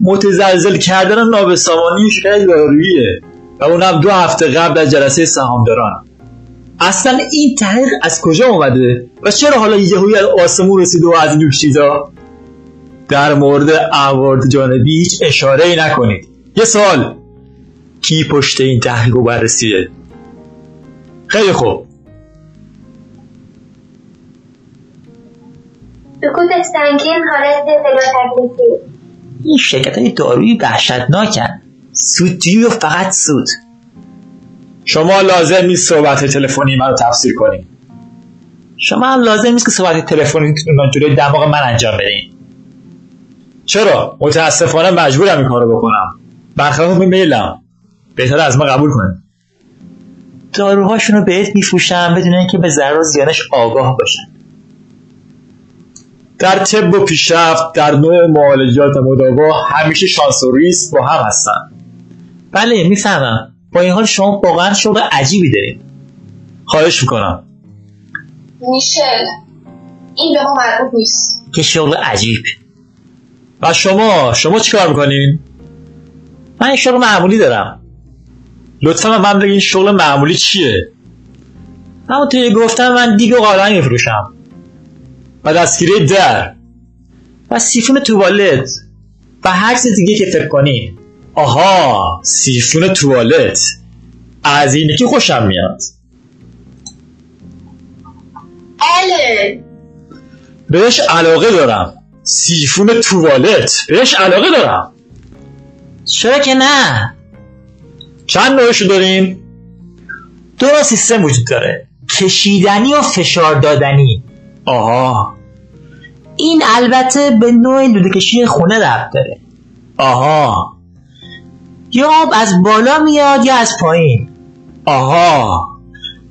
متزلزل کردن نابسامانی شرکت داروییه و اونم دو هفته قبل از جلسه سهامداران. اصلا این تحقیق از کجا اومده؟ و چرا حالا یهویی از آسمون رسیده و از این چیزا؟ در مورد اوارد جانبی هیچ اشاره ای نکنید. یه سوال. کی پشت این تحقیق و بررسیه؟ خیلی خوب. سکوت سنگین حالت تکلیفی این شرکت های دارویی وحشتناکن. سودجویی و فقط سود؟ شما لازم نیست صحبت تلفنی منو تفسیر کنید شما هم لازم نیست که صحبت تلفنیتون رو جلوی دماغ من انجام بدین چرا؟ متاسفانه مجبورم این کارو بکنم. برخلاف میلم. بهتر از ما قبول کنید داروهاشون رو بهت میفروشن بدون اینکه به ضرر و زیانش آگاه باشن. در طب و پیشرفت در نوع معالجات و مداوا همیشه شانس و ریسک با هم هستن. بله می‌فهمم. با این حال شما واقعا شغل عجیبی دارین خواهش می‌کنم. میشل. این به ما مربوط نیست. که شغل عجیب. و شما شما چیکار می‌کنین؟ من این شغل معمولی دارم. لطفا من بگین شغل معمولی چیه؟ همونطور که گفتم من دیگ و قالن میفروشم. و دستگیری در. و سیفون توالت. و هر چیز دیگه که فکر کنین. آها سیفون توالت. از اینه که خوشم میاد. بله بهش علاقه دارم. سیفون توالت. بهش علاقه دارم. چرا که نه؟ چند نوعشو داریم؟ دو نوع سیستم وجود داره. کشیدنی و فشار دادنی. آها. این البته به نوع لوله کشی خونه ربط داره. آها. یا آب از بالا میاد یا از پایین. آها.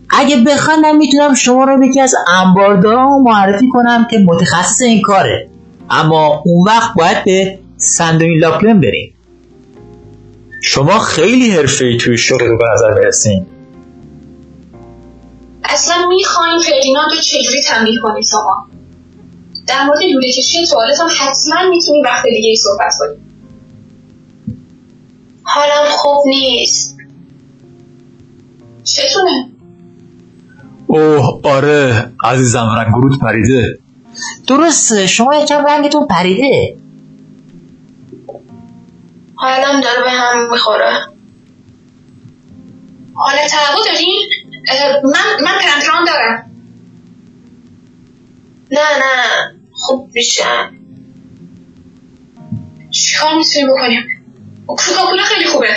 اگه بخوام من می‌تونم شما رو به یکی از انبارداران معرفی کنم که متخصص این کاره. اما اون وقت باید به سندوین لاکلن بریم. شما خیلی حرفه‌ای توی شغل رو به نظر می‌رسین. اصلا می‌خواین فردیناند رو چجوری تنبیه کنید شما؟ در مورد لوله کشی توالت هم حتما می‌تونی وقت دیگه ای صحبت کنیم حالم خوب نیست. چتونه؟ اوه آره عزیزم رنگ پریده. درسته شما یکم رنگتون پریده. حالم داره به هم می‌خوره. حالت هوا دارین؟ من من پنتران دارم. نه نه خوب میشم چیکار می‌تونیم بکنیم؟ کوکاکولا خیلی خوبه.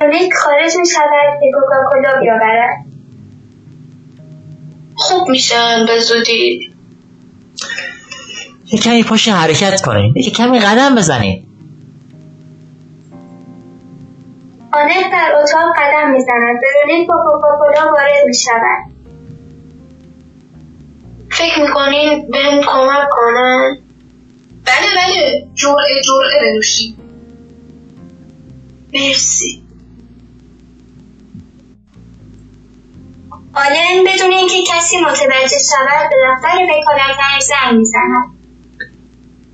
ریک خارج می شود که کوکاکولا بیاورد؟ خوب میشن به زودی. یه کمی پاشین حرکت کنین. یه کمی قدم بزنین. آنت در اتاق قدم می‌زند. ورونیک با کوکاکولا وارد می شود فکر می‌کنین بهم کمک کنن؟ بله بله. جرعه جرعه بنوشیم مرسی. آلن بدون اینکه کسی متوجه شود به دفتر وکالتش زنگ می‌زند.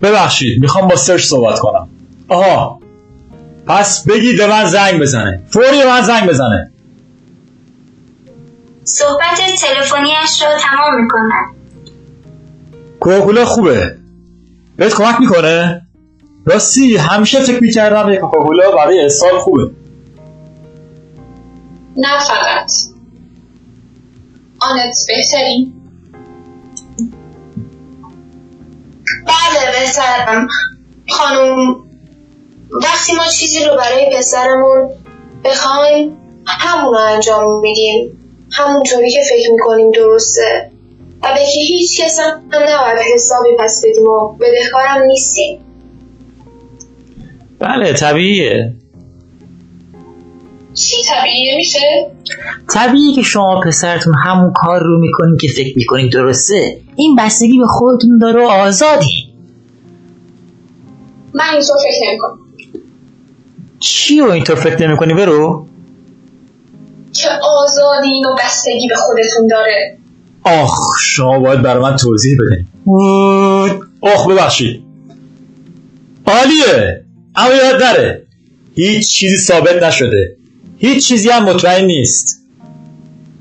ببخشید می‌خوام با سرچ صحبت کنم. آها پس بگید به من زنگ بزنه. فوری به من زنگ بزنه. صحبت تلفنیش را تمام می کند کوکاکولا خوبه. بهت کمک می‌کنه؟ راستی همیشه فکر می‌کردم یه کوکاکولا برای اسهال خوبه. نه فقط. آنت بهترین بله بهترم. خانم وقتی ما چیزی رو برای پسرمون بخوایم همون رو انجام میدیم. همونطوری که فکر می‌کنیم درسته. و به که هیچ کس هم نباید حسابی پس بدیم و بدهکارم نیستیم. بله طبیعیه. چی طبیعیه؟ میشه؟ طبیعیه که شما پسرتون همون کار رو می‌کنین که فکر می‌کنین درسته. این بستگی به خودتون داره و آزادی. من اینطور فکر نمی‌کنم. چی رو اینطور فکر نمی‌کنی؟ برو. که آزادین و بستگی به خودتون داره. آخ شما باید برای من توضیح بدین. آخ ببخشید. عالیه. اما یاد نره. هیچ چیزی ثابت نشده. هیچ چیزی هم مطمئن نیست.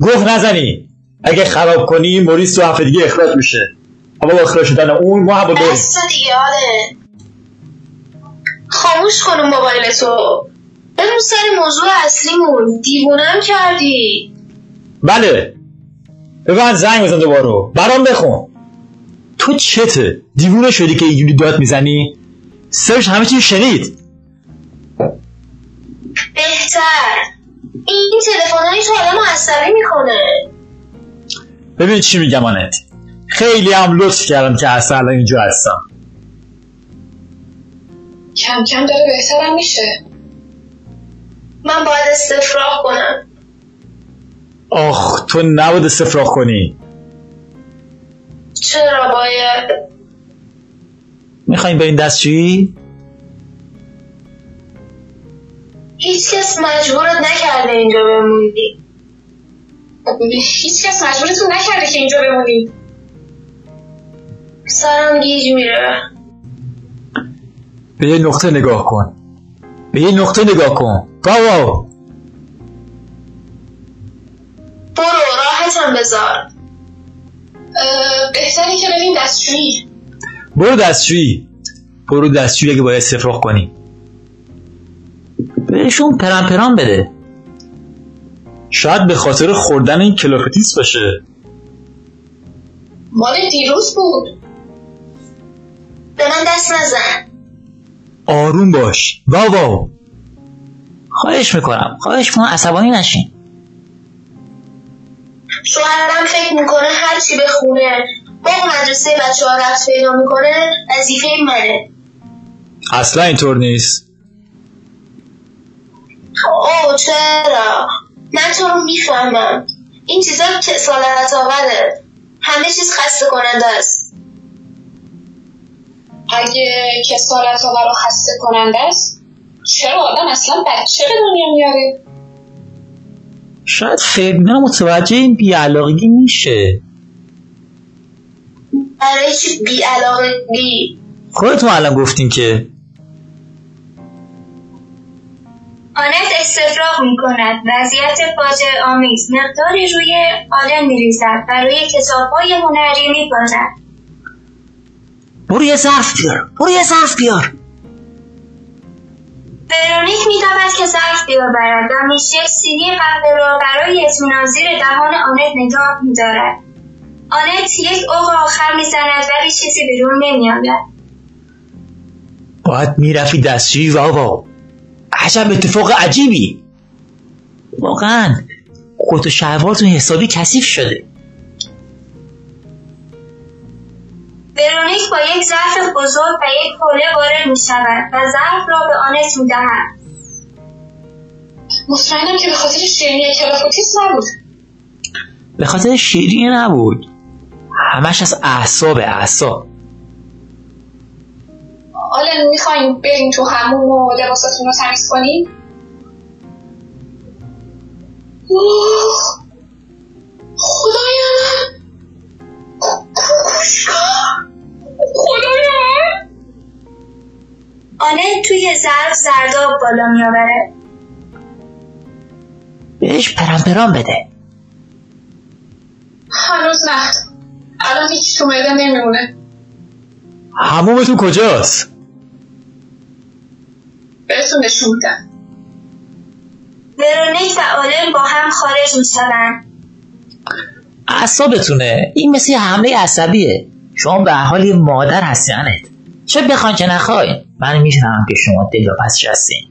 گفت نزنی. اگه خراب کنی موریس تو هفته دیگه اخراج میشه. اما با اخراج شدن اون ما هم با بس دیگه آره. خاموش کنم موبایل تو. بریم سر موضوع اصلیمون. دیوونم کردی. بله. به من زنگ بزن دوباره. برام بخون. تو چته؟ دیوونه شدی که اینجوری داد می‌زنی؟ سرش همه چی شنید. بهتر. این تلفن های تو آدم عصبی می‌کنه. ببین چی میگم آنت. خیلی هم لطف کردم که اصلا الان اینجا هستم. کم کم داره بهترم میشه. من باید استفراغ کنم. آخ تو نباید استفراغ کنی. چرا باید؟ می‌خواین برین دستشویی؟ هیچ کس مجبورت نکرده اینجا بموندی هیچ کس مجبورتون نکرده که اینجا بمونید سرم گیج میره. به یه نقطه نگاه کن. به یه نقطه نگاه کن. واو. برو راحتم بذار. اه، بهتره که بریم دستشویی. برو دستشویی. برو دستشویی اگه باید استفراغ کنی. بهشون پرن پرن بده. شاید به خاطر خوردن این کلوفتیس باشه. مال دیروز بود. به من دست نزن. آروم باش. واو واو. خواهش می‌کنم. خواهش می‌کنم. عصبانی نشین. شوهرم فکر می‌کنه هرچی به خونه با مدرسه بچه ها رفت پیدا می‌کنه وظیفه منه. اصلا اینطور نیست. اوه چرا؟ من تو رو می‌فهمم. این چیزا کسالت آوره. همه چیز خسته کننده است. اگه کسالت آور و خسته کننده است چرا آدم اصلا بچه به دنیا میاره؟ شاید فردینا متوجه این بیعلاقگی میشه. برای چی بیعلاقگی خودتون الان گفتین که آنت استفراغ می کند وضعیت فاجعه آمیز. مقداری روی آلن می ریزد و روی کتاب های هنری می پاشد برو یه ظرف بیار. برو یه ظرف بیار. ورونیک می دود که ظرف بیاورد و میشه سینی قهوه را برای اطمینان زیر دهان آنت نگاه می دارد آنت یک اوق آخر می‌زند ولی چیزی بیرون نمیآید. باید می‌رفتی دستشویی واوا عجب اتفاق عجیبی. واقعا کت و شلوارتون حسابی کثیف شده. ورونیک با یک ظرف بزرگ و یک حوله وارد می شود و ظرف را به آنت می دهد. مطمئنم که به خاطر شیرینی کلافوتیس نبود. به خاطر شیرینی نبود. همش از اعصاب اعصاب. آلن می‌خوایم بریم تو همون و لباساتون رو تمیز کنیم. اوه، خدای من کوکوشکا خدای من آنت توی ظرف زرداب بالا می آورد. بهش پرمپران بده. هنوز نه. الان هیچ تو معده نمیمونه. همومتون کجاست؟ بهتون نشون میدم. ورونیک و آلن با هم خارج می شوند. اعصابتونه. این مثل یه حمله عصبیه. شما به حال یه مادر هستی انت چه بخواین چه نخواین. من می‌فهمم که شما دل و پس هستین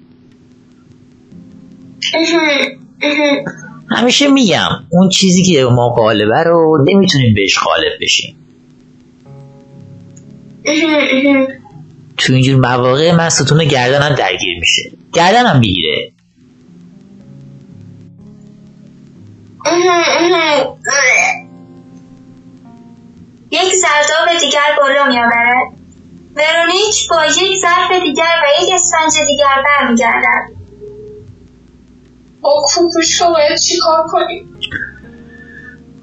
همیشه میگم اون چیزی که ما غالبه رو نمی‌تونیم بهش غالب بشیم تو اینجور مواقع من ستون گردنم درگیر میشه گردنم می‌گیره یک زرداب دیگر بالا می آورد. ورونیک با یک ظرف دیگر و یک اسفنج دیگر برمیگردد. با کوکوشکا باید چیکار کنیم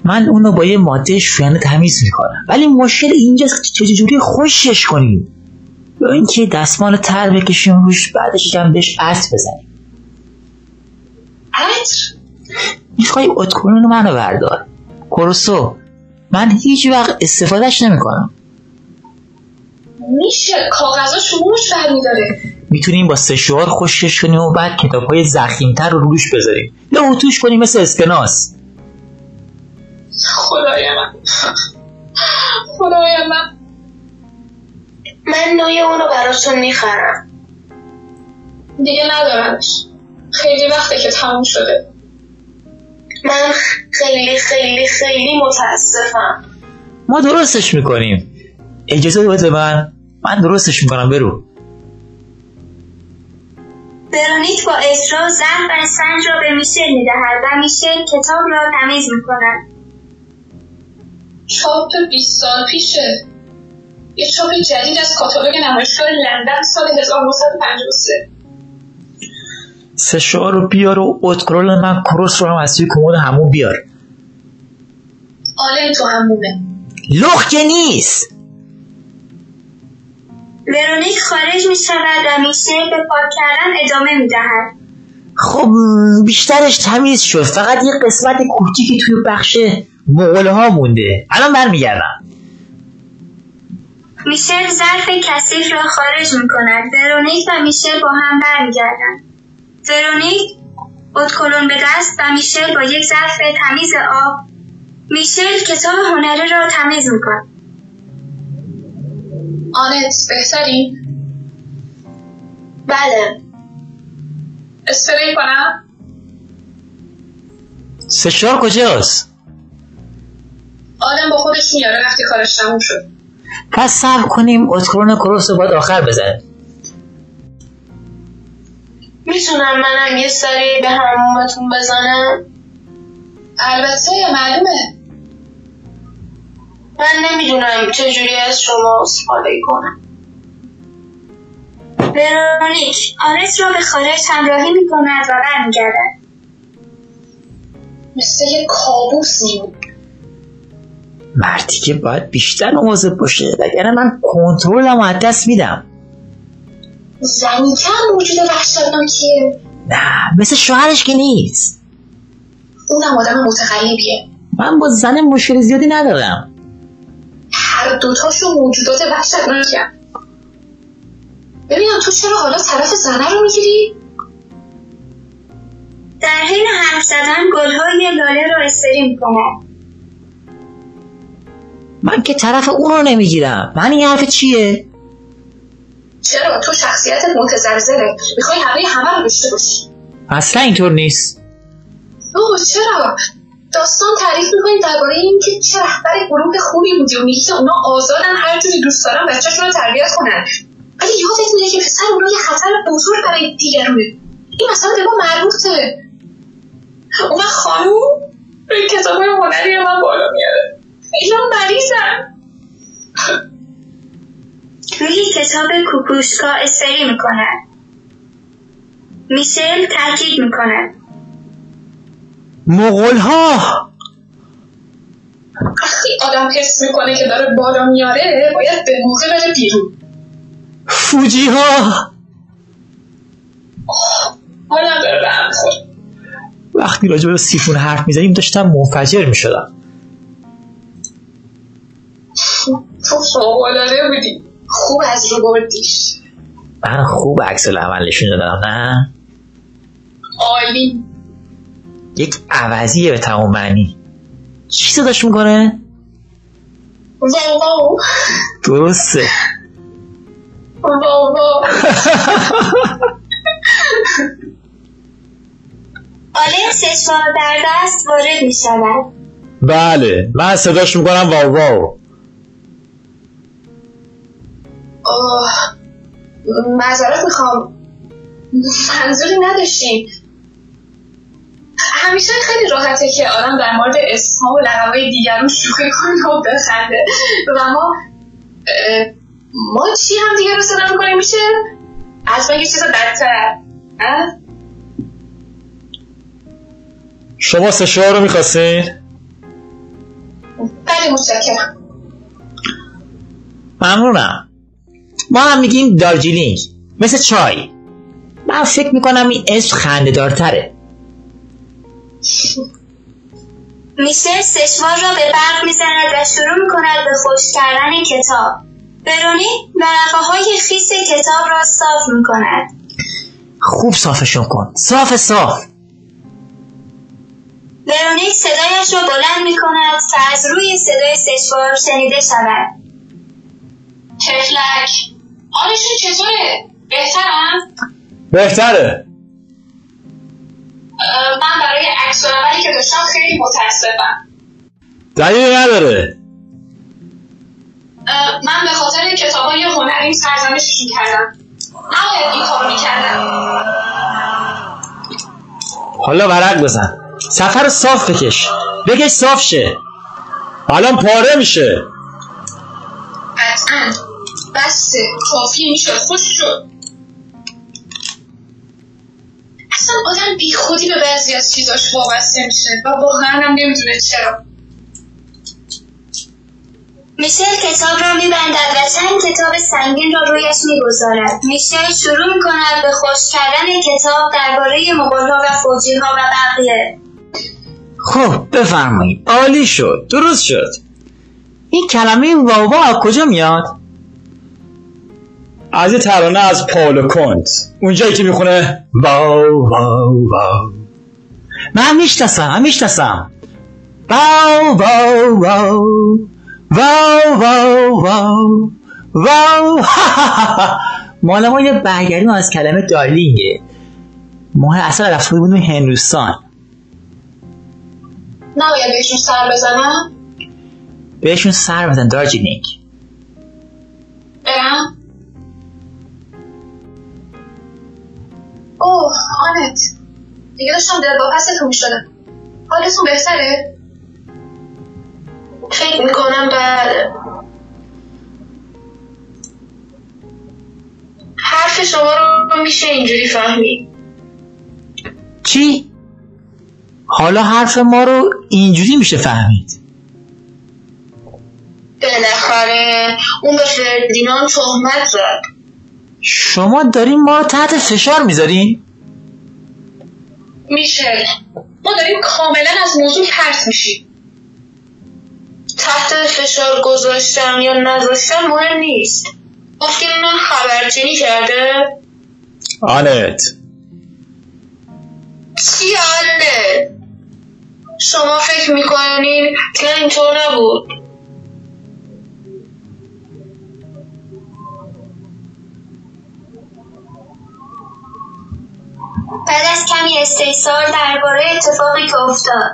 من اونو با یه ماده شوینده تمیز می‌کنم. ولی مشکل اینجاست که چجوری خوشش کنیم؟ یا اینکه دستمال تر بکشیم روش بعدش هم بهش عطر بزنیم. عطر؟ می‌خوای اتکلون منو بردار. کروسو من هیچ وقت استفادهش نمی‌کنم. میشه کاغذاش موش برمیداره می‌تونیم با سشوار خوشش کنیم و بعد کتاب های زخیمتر رو روش بذاریم. یا اتوش کنیم مثل اسکناس خدای من. خدای من. من نوع اونو براتون می‌خرم. دیگه ندارمش. خیلی وقته که تموم شده. من خیلی خیلی خیلی متاسفم. ما درستش می‌کنیم. اجازه بده من. من درستش می‌کنم برو. ورونیک با اصرار ظرف و اسفنج را به میشل می‌دهد و میشل کتاب را تمیز می‌کند. چاپ 20 سال پیشه. یه چاپ جدید از کاتالوگ نمایشگاه لندن سال 1953 سشوار رو بیار و اتکرول من کروس رو هم از توی کمود همون بیار. آلن تو همونه. لخ که نیست. ورونیک خارج می شود و میشل به پاک کردن ادامه می دهد. خب بیشترش تمیز شد فقط یه قسمت کوچیکی توی بخش مغوله ها مونده الان برمیگردم میشل ظرف کثیف را خارج می کند. ورونیک و میشل با هم برمیگردند. ورونیک اتکلون به دست و میشل با یک ظرف تمیز آب میشل کتاب هنری را تمیز می کند. آنت بهتری؟ بله. اسپری کنم؟ سشوار کجاست؟ آدم با خودش میاره وقتی کارش تموم شد. پس صبر کنیم اتکرون کروس رو باید آخر بزن. می‌تونم منم یه سری به همومتون بزنم؟ البته معلومه. من نمی‌دونم چجوری از شما استفاده کنم. ورونیک آرس را به خارج همراهی می کند و برمیگردد. مثل یه کابوس مردی که باید بیشتر مواظب باشه وگرنه من کنترلم از دست میدم. زنی کم موجود وحشتناکیه. نه مثل شوهرش که نیست. اونم آدم متقلبیه من با زن مشکل زیادی ندارم. هر دوتاشون موجودات وحشتناکن ببینم تو چرا حالا طرف زنه رو می‌گیری؟ در حین حرف زدن گلهای لاله را استری می کند. من که طرف اون رو نمی‌گیرم. من این حرف چیه؟ چرا تو شخصیتت متزلزله؟ می‌خوای همه همه رو داشته باشی. اصلا اینطور نیست. اوه چرا؟ داستان تعریف می‌کنی درباره اینکه چه رهبر گروه خوبی بودی و میگی که اونا آزادن هر جوری دوست دارن بچهشون رو تربیت کنن. ولی یادت میره که پسر اونا یه خطر بزرگ برای دیگرونه این مثلا به ما مربوطه. اون خانوم روی کتاب های هنری من بالا میاره. اینا مریضن. روی کتاب کوکوشکا استری می‌کنن. میشل تاکید می‌کند مغول ها وقتی آدم حس می‌کنه که داره بالا میاره باید به موقع بره بیرون. فوجی ها حالا وقتی راجع به سیفون حرف می‌زنیم داشتم منفجر می‌شدم. تو فوقالعاده بودی. خوب از رو بردیش. من خوب عکس العمل نشون دادم نه؟ عالی. یک عوضیه به تمام معنی. چی صداش می‌کنه؟ واو. واو درسته. واو. واو آلن سشوار در دست وارد می شود بله من صداش می‌کنم واو واو. آه معذرت می‌خوام. منظوری نداشتیم همیشه خیلی راحته که آدم در مورد اسمها و لقبهای دیگران شوخی کنه و بخنده. و ما ما چی هم دیگه رو صدا می‌کنیم؟ میشه حتما یه چیز بدتر؟ شما سشوار رو می‌خواستین؟ بله متشکرم. ممنونم. ما هم میگیم دارجیلینگ مثل چای. من فکر می‌کنم این اسم خنده دارتره میشل سشوار را به برق می‌زند و شروع می‌کند به خوش کردن کتاب. ورونیک ورقه های خیس کتاب را صاف می‌کند. خوب صافشون کن. صاف صاف. ورونیک صدایش را بلند می‌کند که از روی صدای سشوار شنیده شود. تفلک. حالشون چطوره؟ بهترم؟ بهتره. من برای عکس العملی که داشتم خیلی متاسفم. دلیلی نداره. من به خاطر کتاب های هنریم سرزنششون کردم نباید این کارو می‌کردم. حالا ورق بزن. سفر رو صاف بکش. بگش صاف شه. الان پاره میشه. قطعا. بسه کافی می‌شد. خوش شد. اصلا آدم بی خودی به بعضی از چیزاش وابسته میشه و واقعا هم نمی‌دونه چرا. میشل کتاب را میبندد و چند کتاب سنگین را رویش می‌گذارد. میشل شروع می‌کند به خوش کردن کتاب درباره مغولها و فوجیها و بقیه. خب بفرمایید. عالی شد. درست شد. این کلمه واوا از کجا میاد؟ از یه ترانه از پاولو کنت اونجایی که می‌خونه واو واو واو. من می‌شناسم من می‌شناسم. واو واو واو. واو واو واو. واو. <laughs> مال ما یه برگردیم از کلمه دارلینگه ما اصلا رفته بودیم هندوستان. نباید بهشون سر بزنم؟ بهشون سر بزن دارجیلینگ برم اوه آنت. دیگه داشتم دل با پستون می‌شدم. حالتون بهتره؟ فکر می‌کنم بله. حرف شما رو میشه اینجوری فهمید. چی؟ حالا حرف ما رو اینجوری میشه فهمید. بالاخره اون به فردیناند تهمت زد. شما دارین ما رو تحت فشار می‌ذارین؟ میشل ما داریم کاملا از موضوع پرت میشیم. تحت فشار گذاشتم یا نذاشتم مهم نیست. گفتیم من خبرچینی کرده؟ آنت. چی حاله شما فکر می‌کنین که اینطور نبود. بعد از کمی استیصال درباره اتفاقی که افتاد.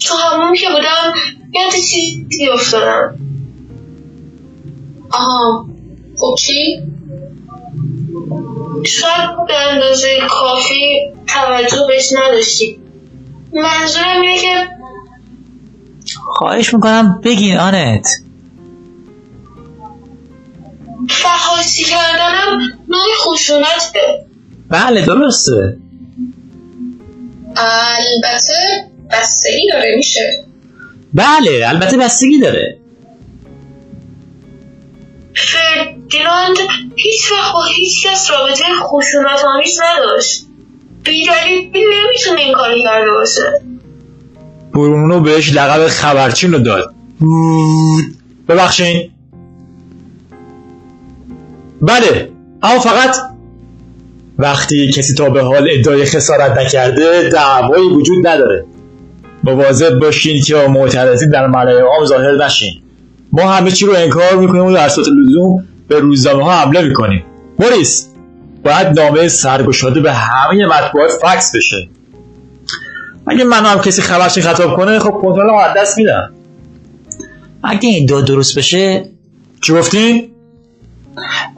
تو همون که بودم یاد چیزی افتادم. آها خب چی؟ شاید به اندازه کافی توجه بهش نداشتی منظورم اینه که خواهش می‌کنم بگین آنت. فحاسی کردنم نوع خشونته بله درسته. البته بستگی داره میشه؟ بله البته بستگی داره. فردیناند هیچ وقت با هیچ کس رابطه خشونت آمیز نداشت. بیدلیل نمی‌تونه این کاری کرده باشه. برونو بهش لقب خبرچین رو داد. ببخشین. بله اما فقط وقتی کسی تا به حال ادعای خسارت نکرده دعوایی وجود نداره. مواظب باشین که معترضین در ملای عام ظاهر نشین. ما همه چی رو انکار می‌کنیم و در صورت لزوم به روزنامه ها حمله می‌کنیم. موریس باید نامه سرگشاده به همه مطبوعات فکس بشه. اگه من هم کسی خبرچین خطاب کنه خب کنترل از دست میدم. اگه این دو درست بشه؟ چی گفتین؟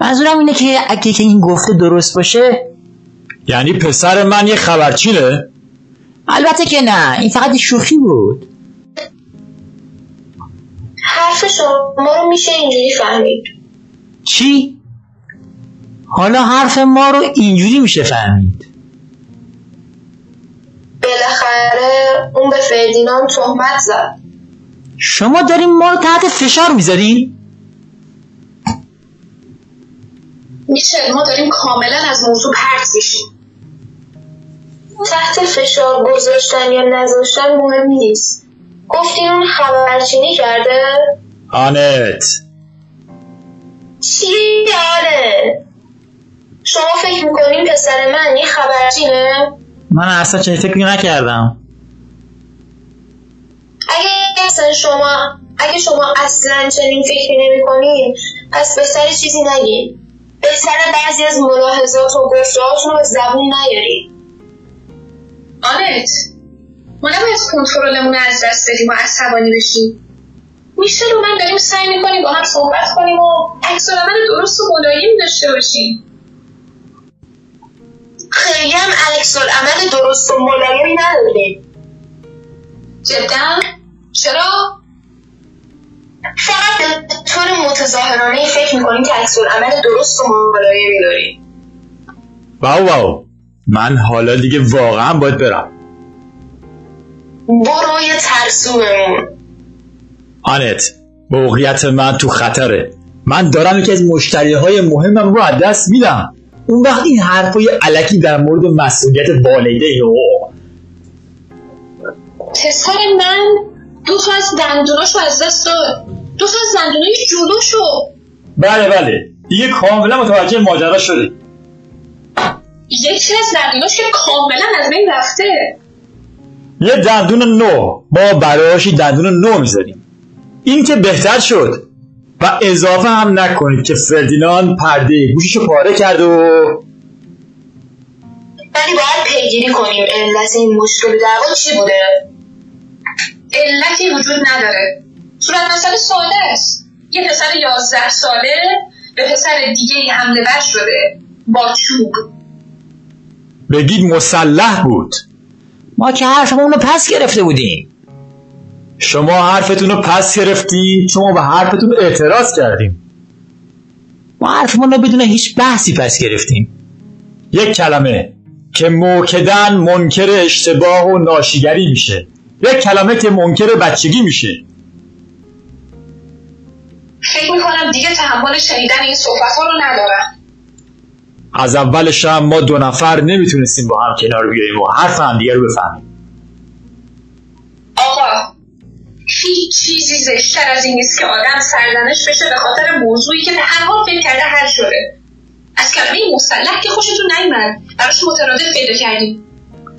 منظورم اینه که اگه که این گفته درست باشه یعنی پسر من یه خبرچینه؟ البته که نه این فقط شوخی بود حرف شما رو میشه اینجوری فهمید چی؟ حالا حرف ما رو اینجوری میشه فهمید بالاخره اون به فردیناند تهمت زد شما داریم ما رو تحت فشار می‌ذارین؟ میشه. ما داریم کاملا از موضوع پرت میشیم. تحت فشار گذاشتن یا نذاشتن مهم نیست. گفتین اون خبرچینی کرده؟ آنت. چی؟ یاره شما فکر می‌کنین پسر من یه خبرچینه؟ من اصلا چنین فکری نکردم. اگه اصلا شما اگه شما اصلا چنین فکری نمی‌کنین پس بهتر چیزی نگین. بهتر بعضی از ملاحظات و گفتهاتون رو به زبون نیارین آنت ما نباید کنترلمون از دست بدیم و عصبانی بشیم. میشه رو من داریم سعی می‌کنیم با هم صحبت کنیم و عکس العمل درست و ملایمی داشته باشیم. خیلی هم عکس عمل درست و ملایمی نداریم. جدا؟ چرا؟ فقط به طور متظاهرانه فکر می‌کنیم که عکس عمل درست و ملایمی داریم واو واو. من حالا دیگه واقعا باید برم. برو یه ترسو بمون آنت موقعیت من تو خطره. من دارم یکی از مشتری های مهمم رو از دست میدم. اون وقت این حرفای علکی در مورد مسئولیت والدین و پسر من دو تا از دندوناشو از دست داد. دو تا از دندونای جلوشو بله بله. دیگه کاملا متوجه ماجرا شده یکی از دندوناش که کاملا از بین رفته؟ یه دندون نو. ما براش یه دندون نو می‌ذاریم این که بهتر شد. و اضافه هم نکنید که فردیناند پرده گوششو پاره کرد و ولی باید پیگیری کنیم. علت این مشکل دعوا چی بوده؟ علتی وجود نداره. صورت مسئله ساده است. یه پسر یازده ساله به پسر دیگه ای حمله بر شده با چوب. بگید مسلح بود. ما که حرفمون رو پس گرفته بودیم. شما حرفتون رو پس گرفتین شما به حرفتون اعتراض کردیم. ما حرفمون رو بدون هیچ بحثی پس گرفتیم. یک کلمه که موکدن منکر اشتباه و ناشیگری میشه. یک کلمه که منکر بچگی میشه. فکر می‌کنم دیگه تحمل شنیدن این صحبت ها رو ندارم. از اولش هم ما دو نفر نمی‌تونستیم با هم کنار بیاییم و حرف هم دیگه رو بفهمیم. آقا هیچ چیزی زشتر از این نیست که آدم سرزنش بشه به خاطر موضوعی که به هر حال فکر کرده حل شده. از کلمه مسلح که خوشتون نیومد. براش مترادف پیدا کردیم.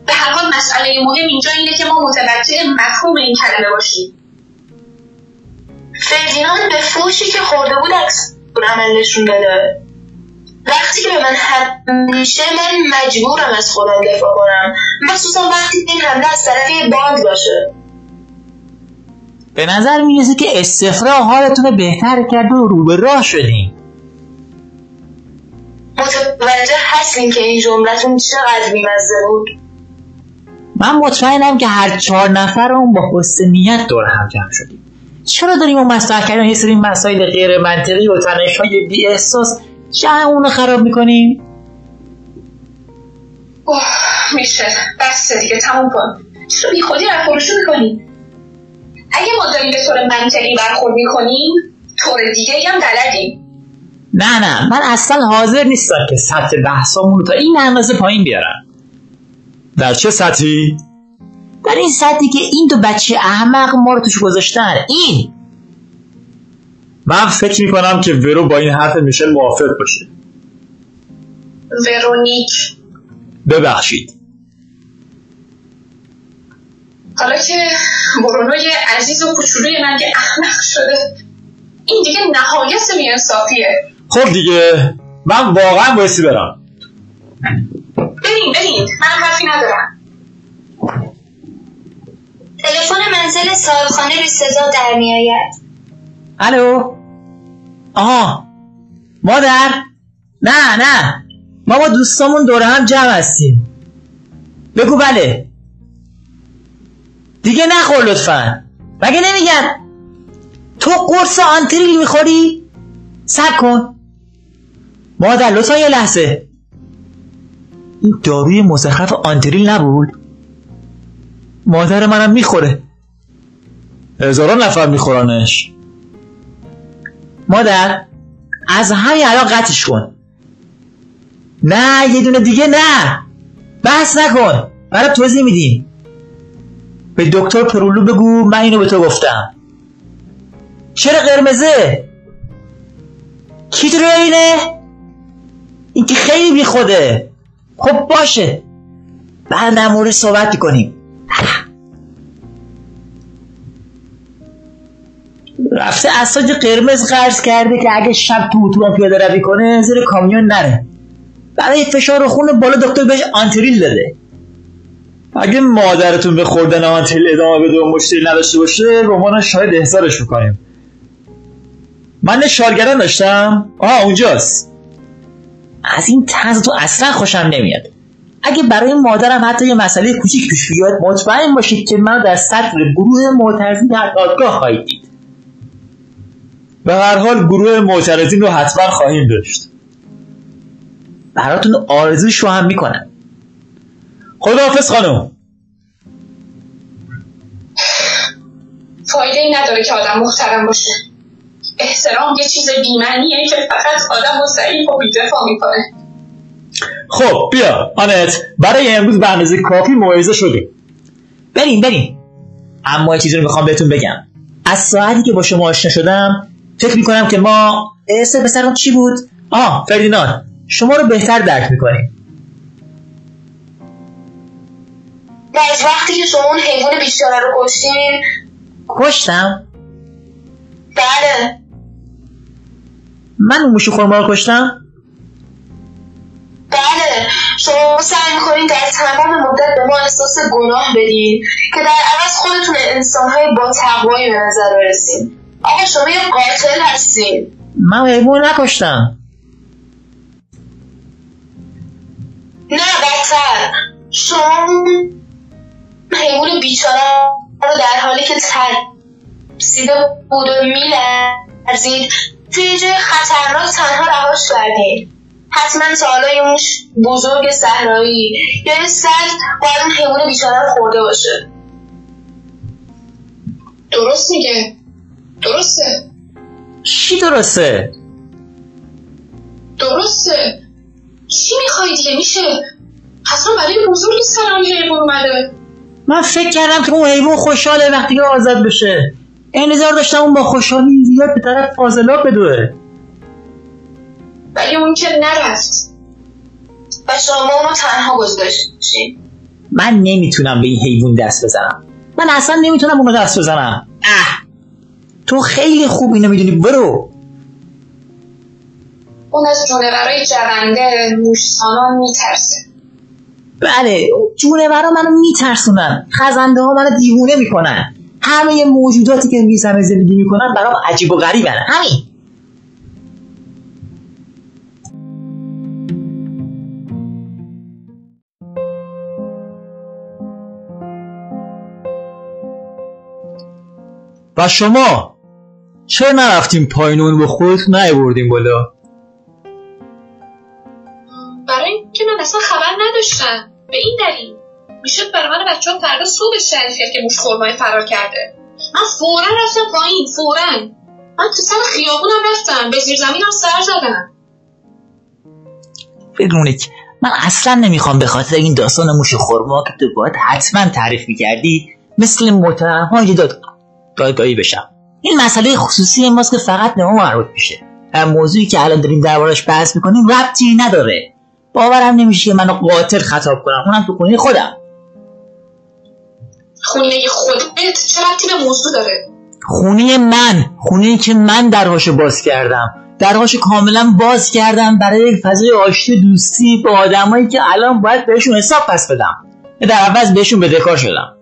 به هر حال مسئله مهم اینجا اینه که ما متوجه مفهوم این کلمه باشیم. فردیناند به فوشی که خورده بود عکس عمل نشون داده. وقتی که به من حمله میشه من مجبورم از خودم دفاع کنم. مخصوصا وقتی این حمله از طرف یه باند باشه. به نظر می‌رسه که استفراغ حالتون رو بهتر کرد و رو به راه شدیم متوجه هستین که این جملتون چقدر بیمزه بود. من مطمئنم که هر چهار نفر اون با حسن نیت دور هم جمع شدیم چرا داریم اون مطرح کردن؟ یه سری مسائل غیر منطقی و تنش های بی احساس جمعمون رو خراب می‌کنیم؟ اوه میشه. بس دیگه تموم کن. چرا بی خودی رفت روشو می‌کنی؟ اگه ما داریم به طور منطقی برخورد می‌کنیم طور دیگه هم بلدیم نه نه. من اصلا حاضر نیستم که سطح بحثامون رو تا این اندازه پایین بیارم. در چه سطحی؟ در این سطحی که این دو بچه احمق ما رو توش گذاشتن. این. من فکر می‌کنم که ورو با این حرف میشل موافق باشه. ورونیک. ببخشید. حالا که برونوی عزیز و کوچولوی من که احمق شده. این دیگه نهایت بیانصافیه خب دیگه من واقعا بایستی برم. بریم بریم من حرفی ندارم. تلفن منزل صاحبخانه رو صدا در میآید الو؟ آها. مادر؟ نه نه. ما با دوستامون دور هم جمع هستیم. بگو بله. دیگه نخور لطفا. مگه نمیگن؟ تو قرص آنتریل می‌خوری؟ سب کن. مادر لطفا یه لحظه. این داروی مزخرف آنتریل نبود؟ مادر منم می‌خوره. هزاران نفر میخورنش. مادر از همین الان قطعش کن. نه یه دونه دیگه نه. بحث نکن. برای توضیح میدیم. به دکتر پرولو بگو من اینو به تو گفتم. چرا قرمزه؟ کی تو اینه؟ این که خیلی بی خوده خب باشه. بعد در مورد صحبت کنیم رفته اساج قرمز قرض کرده که اگه شب تو اتوبان پیاده روی کنه زیر کامیون نره. برای فشار خون بالا دکتر بهش آنتریل داده. اگه مادرتون به خوردن آنتریل ادامه بده و مشکلی نداشته باشه به عنوان شاید احضارش می‌کنیم. من شارگران داشتم. آها اونجاست. از این طنز تو اصلا خوشم نمیاد. اگه برای مادرم حتی یه مسئله کوچیک پیش بیاد مطمئن باشید که من در سطح گروه معترضین در دادگاه خواهید دید. به هر حال گروه معترضین رو حتما خواهیم داشت. براتون آرزوش رو هم می‌کنم. خداحافظ خانم. فایده ای نداره که آدم محترم باشه. احترام یه چیز بیمعنیه که فقط آدم و ضعیف و بیدفاع می‌کنه. خب بیا. آنت برای امروز به اندازه کافی موعظه شدیم. بریم بریم. اما یه چیزی رو می‌خوام بهتون بگم. از ساعتی که با شما آشنا شدم فکر می‌کنم که ما اسم پسرم چی بود؟ آه فردیناند. شما رو بهتر درک می‌کنیم. و از وقتی که شما اون حیوان بیچاره رو کشتین؟ کشتم. بله. من اون موشو خورما رو کشتم. بله شما سعی می‌کنین در تمام مدت به ما احساس گناه بدین که در عوض خودتون انسانهای با تقوایی به نظر برسین. آقا شما یه قاتل هستین. من حیوان نکشتم. نه بدتر. شما حیوان بیچاره رو در حالی که ترسیده بود و میلرزید توی جای خطرناک تنها رهاش کردین. حتما تا حالا یه موش بزرگ صحرایی یا یه سگ باید اون حیوان بیچاره رو خورده باشه. درست میگه. درسته. چی درسته؟ درسته. چی می‌خوای دیگه؟ میشه. حتما برای بزرگی سلام حیوان اومده. من فکر کردم که اون حیوان خوشحاله وقتی که آزاد بشه. انتظار داشتم اون با خوشحالی زیاد به طرف فاضلاب بدوه. ولی اون که نرفت. و شما اونو تنها گذاشتین من نمی‌تونم به این حیوان دست بزنم. من اصلا نمی‌تونم اونو دست بزنم. اه. تو خیلی خوب اینو می‌دونی برو. اون از جونورای جونده موشسانان میترسه. بله جونورا منو میترسونن. خزنده ها منو دیوونه می‌کنن. همه موجوداتی که روی زمین زندگی می‌کنن برام عجیب و غریبن. همین. و شما چرا نرفتیم پایین اون به خودتون نیاوردیم بالا؟ برای اینکه من اصلا خبر نداشتم. به این دلیل. میشه برای من بچه ها فردا صبح شریف کرد که موش خورمای فرار کرده. من فورا رفتم پایین فورا. من تو سر خیابونم رفتم به زیر زمینم سر زدم. بدونید من اصلا نمی‌خوام به خاطر این داستان موش خورما که تو باید حتما تعریف می‌کردی مثل های داد دادگاهی بشم. این مسئله خصوصی ماست که فقط به ما مربوط میشه. و موضوعی که الان داریم دربارش بحث می‌کنیم ربطی نداره. باورم نمیشه که منو قاتل خطاب کنم. اونم تو خونه خودم. خونه خودت چه ربطی به موضوع داره؟ خونه من. خونه که من درهاشو باز کردم. درهاشو کاملا باز کردم برای یک فضای آشتی دوستی با آدمایی که الان باید بهشون حساب پس بدم. در عوض بهشون بدهکار شدم.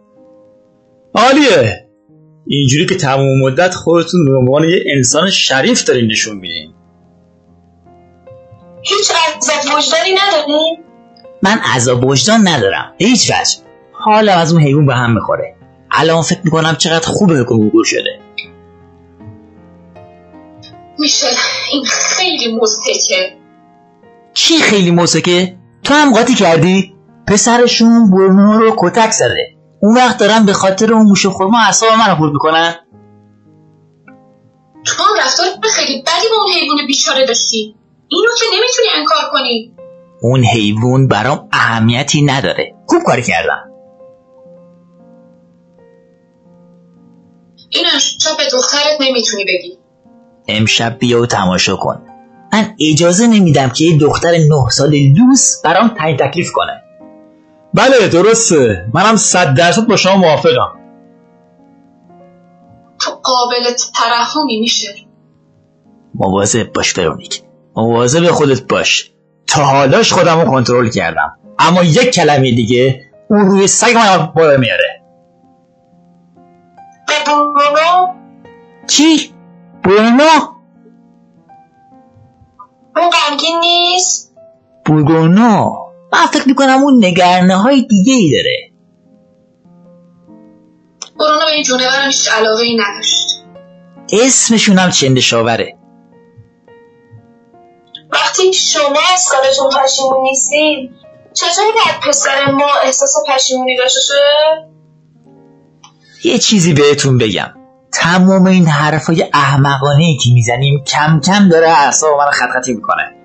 عالیه. اینجوری که تمام مدت خودتون به عنوان یه انسان شریف دارین نشون میدین. هیچ عزت وجدانی نداری من عذاب وجدان ندارم هیچ وجه. حالا از اون حیوان به هم می‌خوره. الان فکر می‌کنم چقدر خوبه که گوگل شده. میشه این خیلی مزهکه چی خیلی موسیقه تو هم قاطی کردی؟ پسرشون برنو رو کتک زده. اون وقت دارن به خاطر اون موش خورما اعصاب من رو خورد می‌کنن. تو هم رفتار خیلی بدی با اون حیوان بیچاره داشتی. اینو که نمی‌تونی انکار کنی. اون حیوان برام اهمیتی نداره. خوب کاری کردم. این امشب به دخترت نمی‌تونی بگی. امشب بیا و تماشا کن. من اجازه نمیدم که یه دختر نه سال لوس برام تعیین تکلیف کنه. بله درسته. منم صد درصد با شما موافقم. تو قابل ترحمی میشه. مواظب باش فرونیک مواظب خودت باش. تا حالاش خودم رو کنترل کردم. اما یک کلمه دیگه اون روی سگ من بالا میاره. برونو چی؟ برونو؟ اون غمگین نیست؟ برونو من فکر می‌کنم اون نگرنه های دیگه ای داره. برونو به این جونورم هیچ علاقه ای نداشت. اسمشون هم چندشاوره. وقتی شما از کارتون پشیمون نیستین چطوری باید پسر ما احساس پشیمونی داشته شه؟ یه چیزی بهتون بگم. تمام این حرفای احمقانه ای که می‌زنیم کم کم داره اعصاب من خط خطی می‌کنه.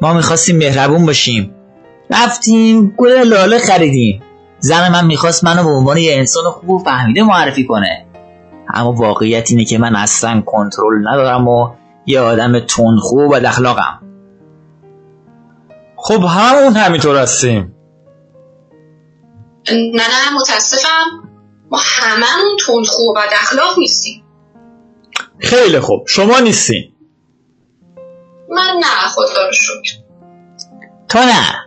ما می‌خواستیم مهربون باشیم. رفتیم گل لاله خریدیم. زن من می‌خواست منو به عنوان یه انسان خوب و فهمیده معرفی کنه. اما واقعیت اینه که من اصلا کنترل ندارم و یه آدم تندخو و بد اخلاقم. خب همون همینطور هستیم. نه نه متاسفم. ما هممون تندخو و بد اخلاق نیستیم. خیلی خوب. شما نیستین. من نه خدا رو شکر. تو نه.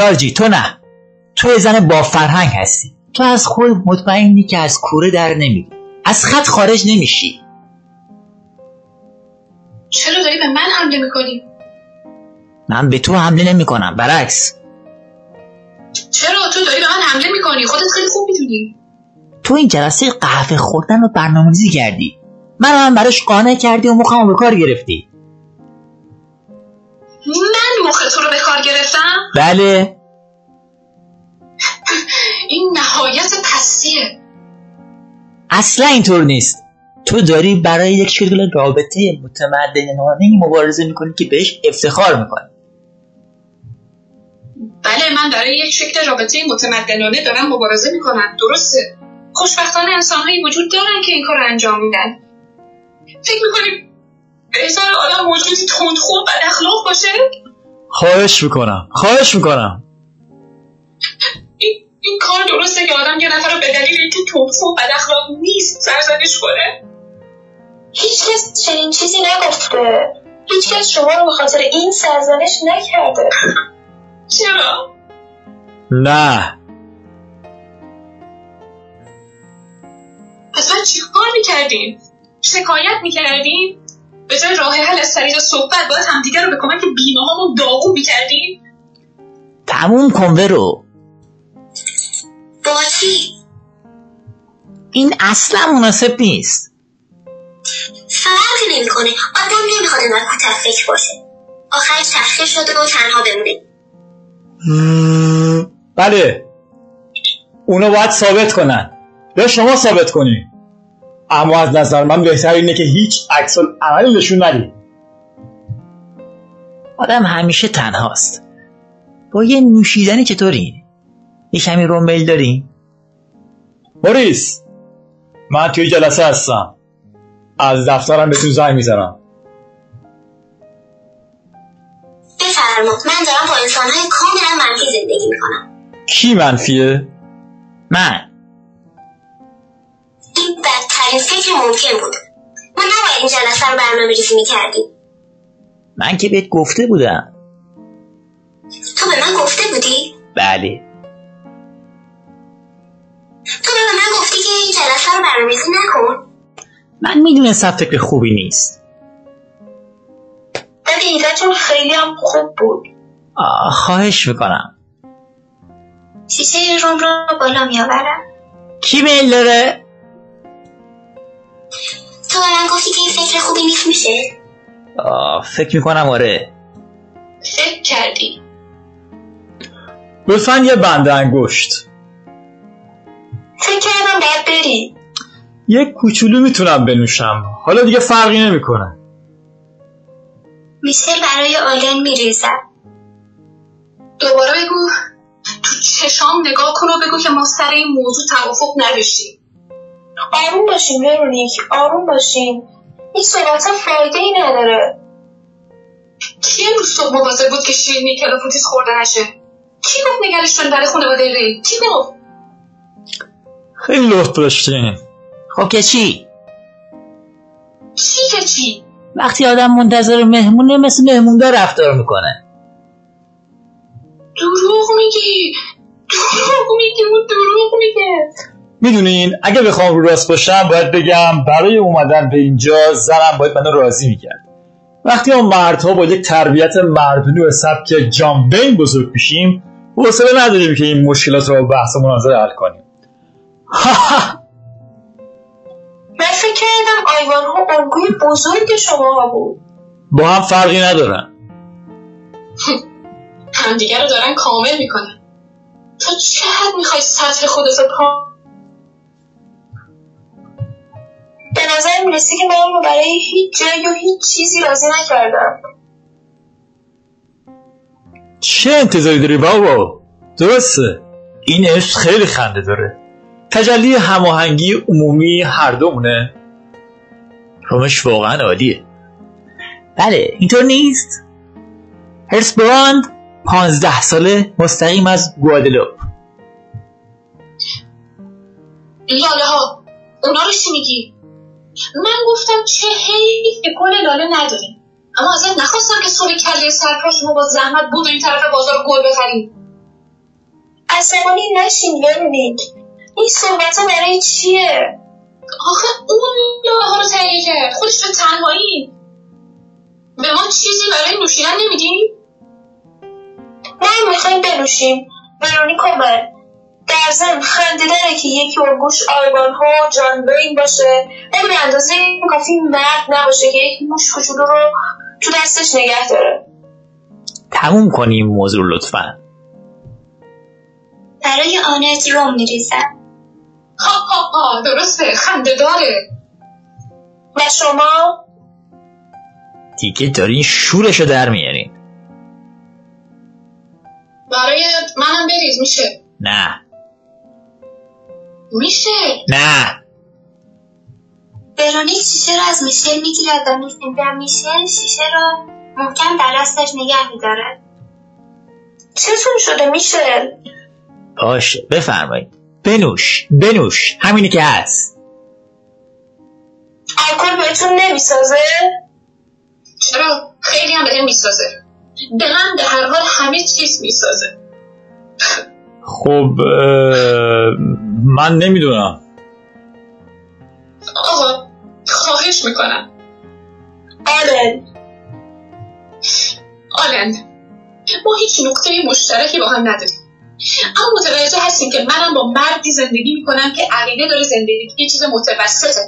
دارجی تو نه. تو یه زن با فرهنگ هستی. تو از خود مطمئنی که از کوره در نمیری. از خط خارج نمیشی. چرا داری به من حمله می‌کنی؟ من به تو حمله نمی کنم برعکس. چرا تو داری به من حمله می‌کنی؟ خودت خیلی خوب می‌دونی. تو این جلسه قهوه خوردن رو برنامه‌ریزی کردی. من هم براش قانع کردی و مخمو به کار گرفتی. من مخ تو رو به کار گرفتم؟ بله. این نهایت پستیه. اصلا اینطور نیست. تو داری برای یک شکل رابطه متمدنانه مبارزه می‌کنی که بهش افتخار می‌کنی. بله من برای یک شکل رابطه متمدنانه دارم مبارزه می‌کنم. درسته. خوشبختانه انسانهایی وجود دارن که این کار انجام میدن. فکر می‌کنی بهتر آدم موجودی تندخو و بد اخلاق باشه؟ خواهش می‌کنم. خواهش می‌کنم. این, این کار درسته که آدم یه نفر رو به دلیل اینکه تندخو و بد اخلاق نیست سرزنش کنه. هیچ کس چنین چیزی نگفته. هیچکس شما رو به خاطر این سرزنش نکرده. چرا؟ نه. پس بعد چیکار می‌کردیم؟ شکایت می‌کردیم؟ به جای راه حل از طریق صحبت باید همدیگه رو به کمک بیمه هامون داغون می‌کردیم؟ تموم کن ورو. بازی این اصلا مناسب نیست. فرقی نمی‌کنه. آدم نمی‌خواد انقدر کوتاه فکر باشه. آخرش تحقیر شده و تنها بمونه. بله. اونو باید ثابت کنن. یا شما ثابت کنی. اما از نظر من بهتر اینه که هیچ عکس عملی نشون ندی آدم همیشه تنهاست. با یه نوشیدنی چطوری؟ یه کمی رومیل داری؟ موریس من توی جلسه هستم. از دفترم بهتون زنگ می‌زنم. بفرما. من دارم با انسانهای کاملا منفی زندگی می‌کنم. کی منفیه؟ من. ممکن بود. ما نباید این جلسه رو برنامه ریزی می‌کردیم. من که بهت گفته بودم. تو به من گفته بودی؟ بله. تو به من گفتی که این جلسه رو برنامه ریزی نکن. من می‌دونستم فکر خوبی نیست. ولی ایدهتون خیلی هم خوب بود. آه، خواهش می‌کنم. شیشه روم رو بالا میآورم؟ کی میل داره؟ تو به من گفتی که این فکر خوبی نیست میشه آه، فکر می‌کنم آره. فکر کردی. لطفا یه بنده انگشت. فکر کردم باید بری. یه کوچولو می‌تونم بنوشم. حالا دیگه فرقی نمی‌کنه. میشل برای آلن میریزد دوباره بگو. تو چشام نگاه کن و بگو که ما سر این موضوع توافق نداشتیم. آروم باشین ورونیک آروم باشین. این صحبت ها فایده ای نداره. کی امروز صبح مواظب بود که شیرین نیکل و فوتیس خورده نشه؟ کی گفت نگرش داریم برای خانواده ری کی گفت؟ خیلی لطف داشتین. خب که چی؟ چی که چی؟ وقتی آدم منتظر مهمونه مثل مهموندار رفتار می‌کنه. دروغ میگی. دروغ میگی. اون دروغ میگه. می‌دونین اگه بخوام رو راست باشم باید بگم برای اومدن به اینجا زنم باید منو راضی می‌کرد. وقتی ما مردها با یک تربیت مردونی و سبک جان بین بزرگ میشیم حوصله نداریم که این مشکلات رو با بحث و مناظره حل کنیم. <laughs> من فکر کردم آیوان ها الگوی بزرگ شما بود. با هم فرقی ندارن. <laughs> همدیگه رو دارن کامل می‌کنن. تو چه حد می‌خوای سطح خودت رو پا به نظر می‌رسی که من رو برای هیچ جایی و هیچ چیزی راضی نکردم. چه انتظاری داری بابا؟ درسته. این عشق خیلی خنده داره. تجلی هماهنگی عمومی هر دومونه. رومش واقعا عالیه. بله اینطور نیست. هرس براند پانزده ساله مستقیم از گوادلوپ. لاله ها اونا رو چی میگی؟ من گفتم چه حیف که گل لاله نداریم. اما ازت نخواستم که صبح کله سرکاشمو با زحمت بود این طرف بازار گل بخریم. عصبانی نشین ورونیک. این صحبت برای چیه؟ آخه اون لاله رو تهیه کرد. خودش به تنهایی. به ما چیزی برای نوشیدن نمیدی؟ ما می‌خوایم بنوشیم. ورونیک اومد در ضمن خنده داره که یکی الگوش آیوان ها و جان بین باشه. ولی به اندازه کافی مرد نباشه که یک موش کوچولو رو تو دستش نگه داره. تموم کنیم موضوع لطفا. برای آنت روم میریزم. ها ها ها درسته خنده داره. و شما؟ دیگه دارین شورشو در میارین. برای منم بریز میشه؟ نه. میشه؟ نه. ورونیک شیشه رو از میشل می‌گیرد و و میشل شیشه رو محکم در دستش نگه میدارد. چتون شده میشل. باشه بفرمایید. بنوش بنوش. همینی که هست. الکل بهتون نمی‌سازه؟ چرا؟ خیلی هم بهم می‌سازه. به هر حال همه چیز می‌سازه. خب من نمی‌دونم. آقا خواهش می‌کنم. آلن. آلن ما هیچ نقطه مشترکی با هم نداریم. اما متوجه هستیم که منم با مردی زندگی می‌کنم که عقیده داره زندگی یه چیز متوسطه.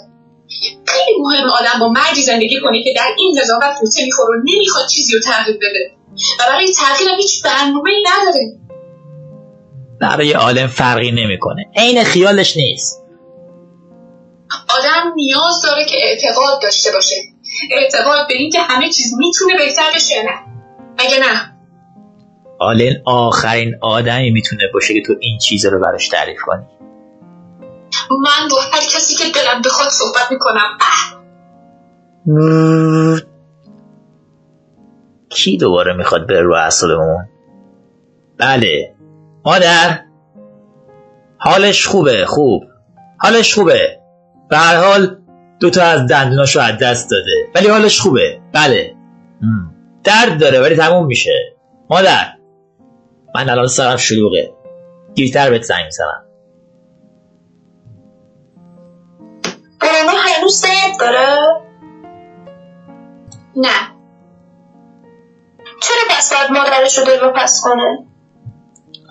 خیلی مهم آدم با مردی زندگی کنه که در این قضاوت بوته می‌خوره و نمی‌خواد چیزی رو تغییر بده. و برای تغییر هم هیچ برنامه نداره. برای عالم فرقی نمی‌کنه. عین خیالش نیست. آدم نیاز داره که اعتقاد داشته باشه. اعتقاد به اینکه همه چیز می‌تونه بهتر بشه نه. مگه نه؟ آلن آخرین آدمی می‌تونه باشه که تو این چیز رو براش تعریف کنی. من با هر کسی که دلم بخواد صحبت می‌کنم. کی دوباره می‌خواد بره رو اعصابمون؟ بله. مادر حالش خوبه خوب. حالش خوبه. به هر حال دوتا از دندوناشو از دست داده. ولی حالش خوبه. بله. درد داره ولی تموم میشه. مادر من الان سرم شلوغه. دیرتر بهت زنگ می‌زنم. هنوز داره؟ نه. چرا پس باید مادرش رو دل پس کنه؟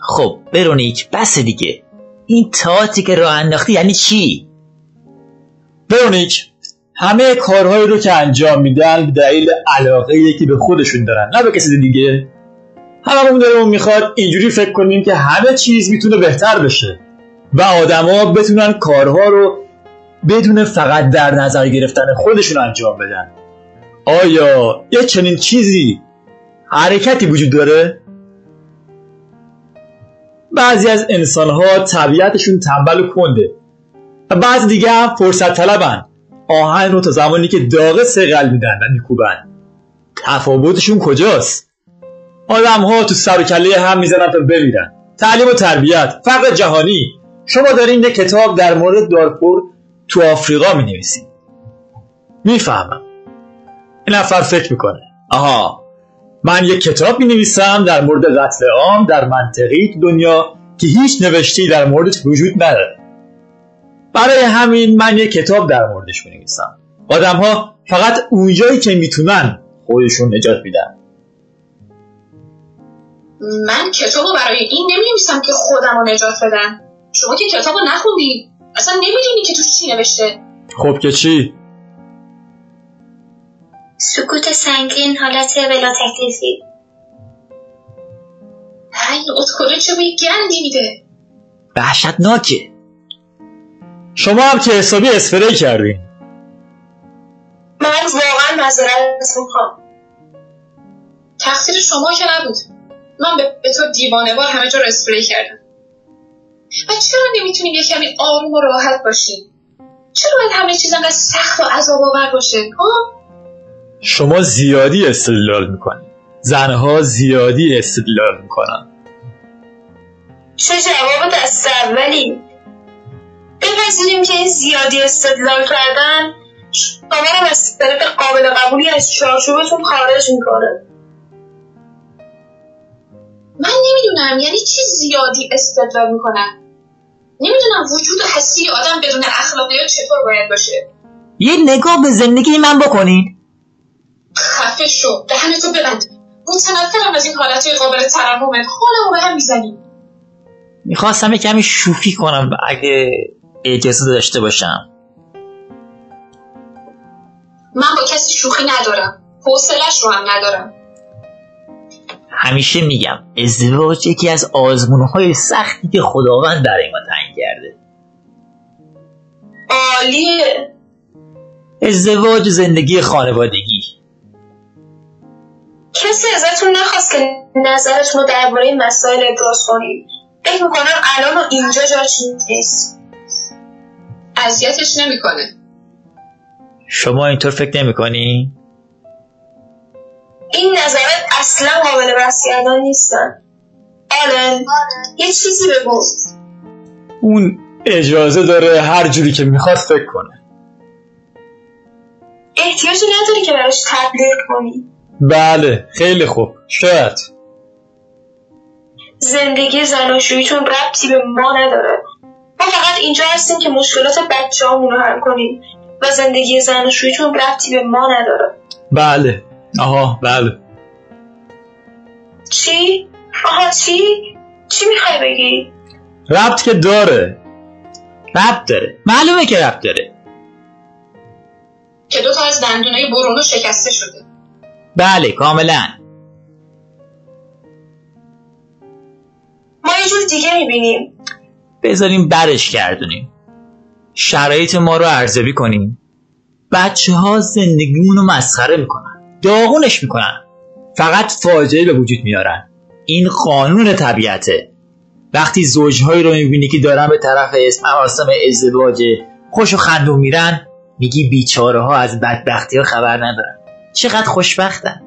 خب برونیک بس دیگه. این تاعتی که راه انداختی یعنی چی؟ برونیک همه کارهایی رو که انجام میدن به دلیل علاقه که به خودشون دارن نه به کسی دیگه. هممون دلمون می‌خواد اینجوری فکر کنیم که همه چیز می‌تونه بهتر بشه و آدما بتونن کارها رو بدون فقط در نظر گرفتن خودشون انجام بدن. آیا یه چنین چیزی حرکتی وجود داره؟ بعضی از انسانها طبیعتشون تنبل و کنده. و بعضی دیگه هم فرصت طلبن آهن رو تا زمانی که داغه سقل میدن و میکوبن. تفاوتشون کجاست؟ آدم ها تو سر و کله هم می‌زنن تا بمیرن. تعلیم و تربیت فقر جهانی. شما دارین یه کتاب در مورد دارفور تو آفریقا می نویسید می‌فهمم. این نفر فکر می‌کنه. آها. من یک کتاب می نویسم در مورد قتل عام در منطقی دنیا که هیچ نوشتی در موردش وجود نداره. برای همین من یک کتاب در موردش می نویسم آدم ها فقط اونجایی که می‌تونن خودشون نجات میدن. من کتابو برای این نمی‌نویسم که خودم رو نجات بدم شما که کتابو نخوندی. اصلا نمی‌دونی که توش چی نوشته. خب که چی؟ سکوت سنگین حالت بلا تکلیفی. این اتکلو چه بوی گندی میده وحشتناکه. شما هم که حسابی اسپری کردین. من واقعا معذرت می‌خوام. تقصیر شما که نبود. من به, به تو دیوانه وار همه جا رو اسپری کردم. و چرا نمی‌تونیم یه کمی آروم و راحت باشیم؟ چرا باید همه چیز انقدر سخت و عذاب آور باشه ها؟ شما زیادی استدلال می‌کنید زنها زیادی استدلال می‌کنن. چه جواب دست اولی؟ بپذیریم که این زیادی استدلال کردن شما رو از طریق قابل قبولی از چارچوبتون خارج می‌کنه. من نمی‌دونم یعنی چی زیادی استدلال می‌کنن؟ نمی‌دونم وجود هستی آدم بدون اخلاقیات چطور باید باشه؟ یه نگاه به زندگی من بکنید. خفه شو دهنتو ببند. متنفرم از این حالتهای قابل ترحمت حالمو به هم می‌زنی می‌خواستم یه کمی شوخی کنم اگه اجازه داشته باشم. من با کسی شوخی ندارم. حوصلش رو هم ندارم. همیشه میگم ازدواج یکی از آزمونهای سختی که خداوند برای ما تعیین کرده. عالیه. ازدواج زندگی خانوادگی. کسی ازتون نخواست که نظرتون رو درباره این مسائل ابراز کنید؟ فکر می‌کنم الان و اینجا جاش نیست. اذیتش نمی‌کنه. شما اینطور فکر نمی کنی؟ این نظرت اصلا قابل بحث کردن نیستن. آلن یه چیزی بگو. اون اجازه داره هر جوری که می‌خواد فکر کنه. احتیاجی نداری که براش تبلیغ کنی. بله خیلی خوب. شاید. زندگی زناشوییتون ربطی به ما نداره. ما فقط اینجا هستیم که مشکلات بچه رو حل کنیم و زندگی زناشوییتون ربطی به ما نداره. بله. آها بله. چی؟ آها چی؟ چی می‌خوای بگی؟ ربط که داره. ربط داره. معلومه که ربط داره. که دو تا از دندونای برونو شکسته شده. بله کاملا. ما یه جور دیگه می‌بینیم. بذاریم برش گردونیم. شرایط ما رو ارزیابی کنیم. بچه ها زندگیمون رو مسخره می‌کنن. داغونش می‌کنن. فقط فاجعه به وجود میارن. این قانون طبیعته. وقتی زوجهایی رو می‌بینی که دارن به طرف اسم مراسم ازدواج خوش و خندون میرن میگی بیچاره ها از بدبختی ها خبر ندارن. چقدر خوشبختن.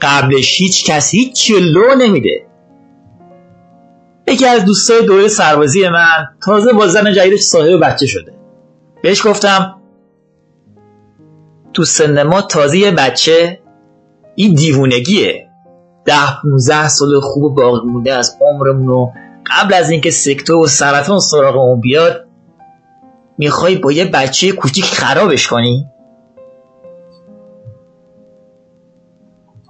قبلش هیچ کس هیچ لو نمیده. یکی از دوستای دوره سربازی من تازه با زن جدیدش صاحب بچه شده. بهش گفتم تو سن ما تازه بچه این دیوونگیه. ده 15 سال خوب و باقی مونده از عمرمون رو قبل از اینکه سکتو و سرطان سراغمون بیاد می‌خوای با یه بچه کوچیک خرابش کنی؟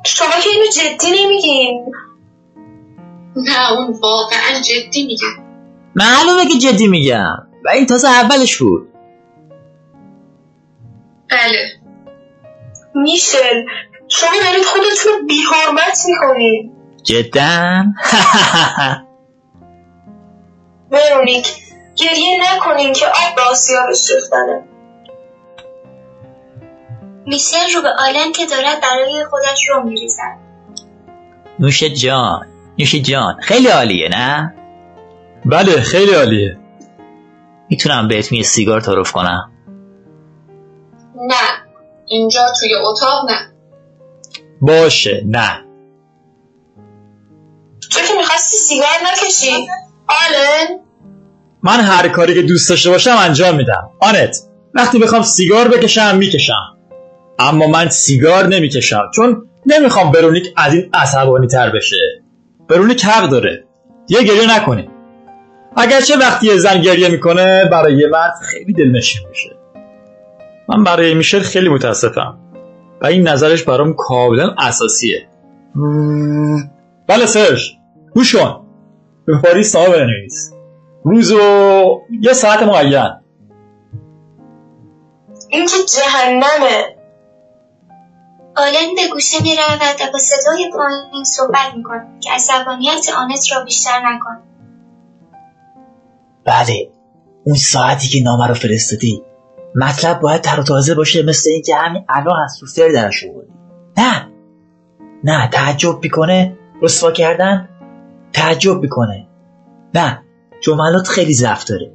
شما که اینو جدی نمیگین. نه اون واقعا جدی میگه معلومه که جدی میگم؟ و این تازه اولش بود. بله. میشل شما دارید خودتون رو بیحرمت می‌کنید جدا؟ <laughs> ورونیک گریه نکنین که آب به آسیابش ریختنه میشل رو به آلن که دارد برای خودش رو میریزد. نوش جان نوش جان خیلی عالیه نه؟ بله خیلی عالیه. می‌تونم بهت یه سیگار تعارف کنم؟ نه اینجا توی اتاق نه. باشه نه. تو که می‌خواستی سیگار نکشی؟ آلن من هر کاری که دوست داشته باشم انجام میدم. آنت وقتی بخوام سیگار بکشم می‌کشم. اما من سیگار نمی‌کشم چون نمی‌خوام برونیک از این عصبانی تر بشه. برونیک حق داره. یه گریه نکنه اگرچه وقتی یه زن گریه می‌کنه برای یه مرد خیلی دلنشین میشه. من برای میشل خیلی متاسفم. و این نظرش برام کاملا اساسیه. بله سرش گوش به پاریس نامه بنویس. روز و یه ساعت معین این که جهنمه. آلن به گوشه می‌رود و با صدای پایین صحبت می‌کند که عصبانیت آنت را بیشتر نکن بله اون ساعتی که نامه رو فرستادی. مطلب باید تر و تازه باشه مثل اینکه همین الان از سوفتر درش آوردی. نه نه تعجب می‌کنه. رسوا کردن؟ تعجب می‌کنه. نه جملات خیلی ضعف داره.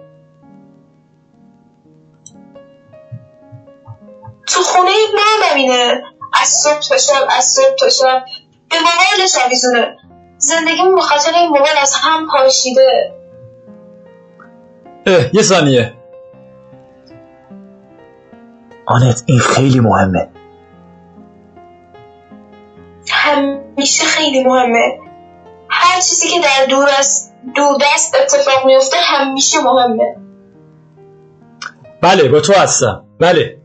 تو خونه ما ببینه. از صبح تا شب از صبح تا شب. به موبایلش آویزونه. زندگیمون به خاطر این موبایل از هم پاشیده. اه یه ثانیه. آنت این خیلی مهمه. همیشه خیلی مهمه. هر چیزی که در دور از دور دست اتفاق میفته همیشه مهمه. بله با تو هستم. بله.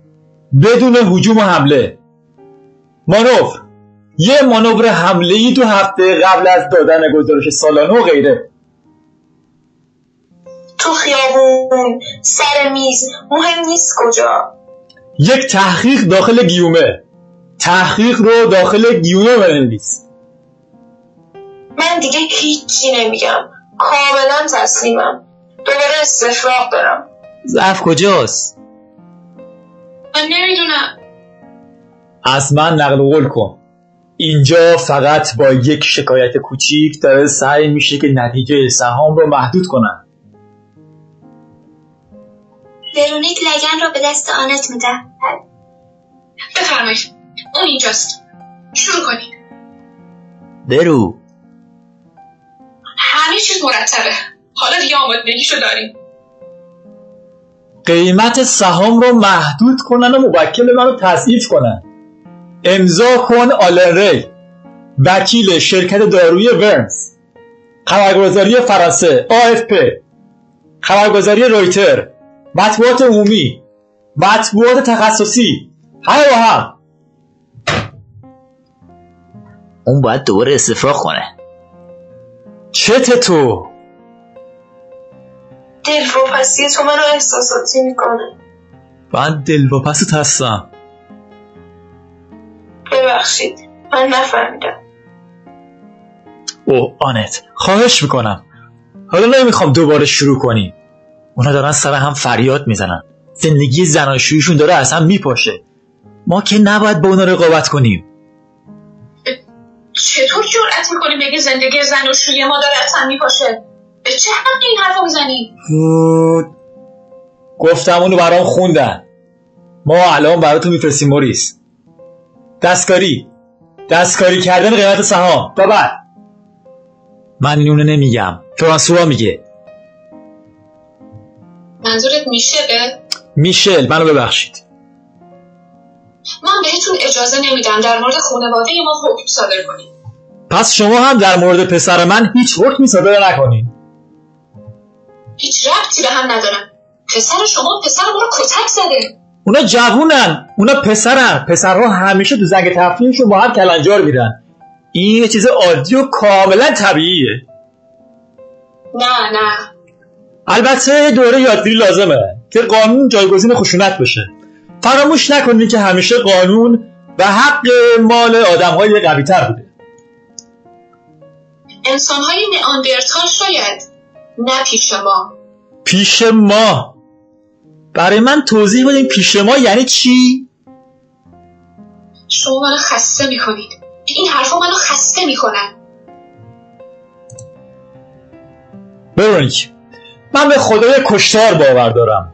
بدون هجوم و حمله. مانور. یه مانور حمله ای تو هفته قبل از دادن گزارش سالانه و غیره. تو خیابون سر میز مهم نیست کجا. یک تحقیق داخل گیومه. تحقیق رو داخل گیومه بنویس. من دیگه هیچی نمیگم. کاملا تسلیمم. دوباره استفراغ دارم. ضعف کجاست؟ من نمی‌دونم. از من نقل قول کن. اینجا فقط با یک شکایت کوچیک داره سعی میشه که نتیجه سهام رو محدود کنن ورونیک لگن را به دست آنت میده. بفرمایید. اون اینجاست. شروع کنید. برو. همه چیز مرتبه. حالا دیگه آمادگیشو داریم. قیمت سهام رو محدود کنن و موکل من رو تضعیف کنن. امضا کن آلن ری وکیل شرکت دارویی ورنز. خبرگزاری فرانسه AFP خبرگزاری رویتر. مطبوعات عمومی. مطبوعات تخصصی. همه با هم. اون باید دوباره استفراغ کنه. چت تو. دلواپسی تو منو احساساتی می‌کنه. من دلواپست هستم. ببخشید من نفهمیدم. اوه آنت خواهش می‌کنم. حالا نمی‌خوام دوباره شروع کنیم اونا دارن سر هم فریاد می‌زنن. زندگی زناشویشون داره از هم میپاشه. ما که نباید با اونا رقابت کنیم. چطور جرأت می‌کنی بگی زندگی زن و شوی ما داره از هم میپاشه؟ به چه حقی این حرفو می‌زنی. گفتم اونو برام خوندن ما الان براتون میفرستیم موریس دستکاری. دستکاری کردن قیمت سهام. و بعد من اینو نمیگم. فرانسوا میگه. منظورت میشله میشل منو ببخشید. من بهتون اجازه نمیدم در مورد خانواده ما حکم صادر کنید پس شما هم در مورد پسر من هیچ حکمی صادر نکنین. هیچ ربطی به هم ندارم. پسر شما پسر ما رو کتک زده. اونا جوونن اونا پسرن. پسرها همیشه تو زنگ تفریحشون با هم کلنجار میرن. این یه چیز عادی و کاملا طبیعیه. نه نه. البته دوره یادگیری لازمه که قانون جایگزین خشونت بشه. فراموش نکنید که همیشه قانون و حق مال آدم های قوی تر بوده. انسان های نئاندرتال شاید نه پیش ما. پیش ما. برای من توضیح بدین پیش ما یعنی چی؟ شما منو خسته می‌کنید. این حرفا منو خسته می‌کنن. برونیک من به خدای کشتار باور دارم.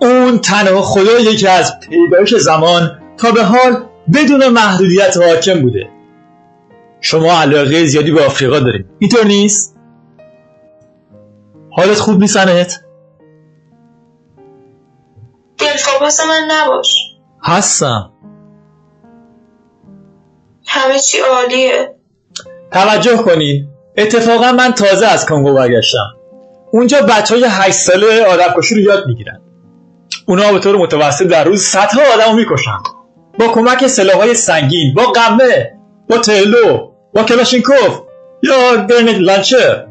اون تنها خداییه که از پیدایش زمان تا به حال بدون محدودیت حاکم بوده. شما علاقه زیادی به آفریقا دارید اینطور نیست؟ حالت خوب نیست دلواپس من نباش. هستم. همه چی عالیه. توجه کنین اتفاقا من تازه از کنگو برگشتم. اونجا بچه های 8 ساله آدم کشی رو یاد می‌گیرن. اونا به طور متوسط در روز صدها آدم رو می‌کشن. با کمک سلاح های سنگین با قمه با تهلو با کلاشینکوف یا گرنید لانچر.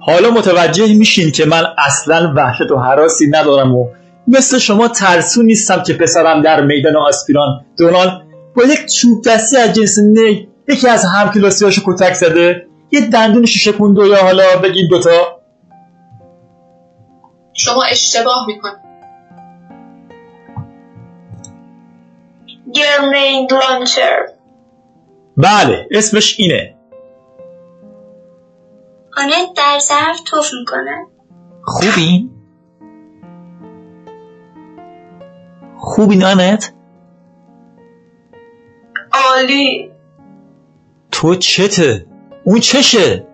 حالا متوجه میشین که من اصلا وحشت و حراسی ندارم و مثل شما ترسو نیستم که پسرم در میدان آسپیران. دونالد با یک چوب دستی از جنس نی یکی از همکلاسیاشو کتک زده. یه دندون شیشه کنده یا حالا بگین دوتا شما اشتباه می‌کنید. گرنید لانچر بله اسمش اینه. آنت در ظرف توف می‌کنه. خوبین؟ خوبین آنت؟ عالی تو چته؟ اون چشه؟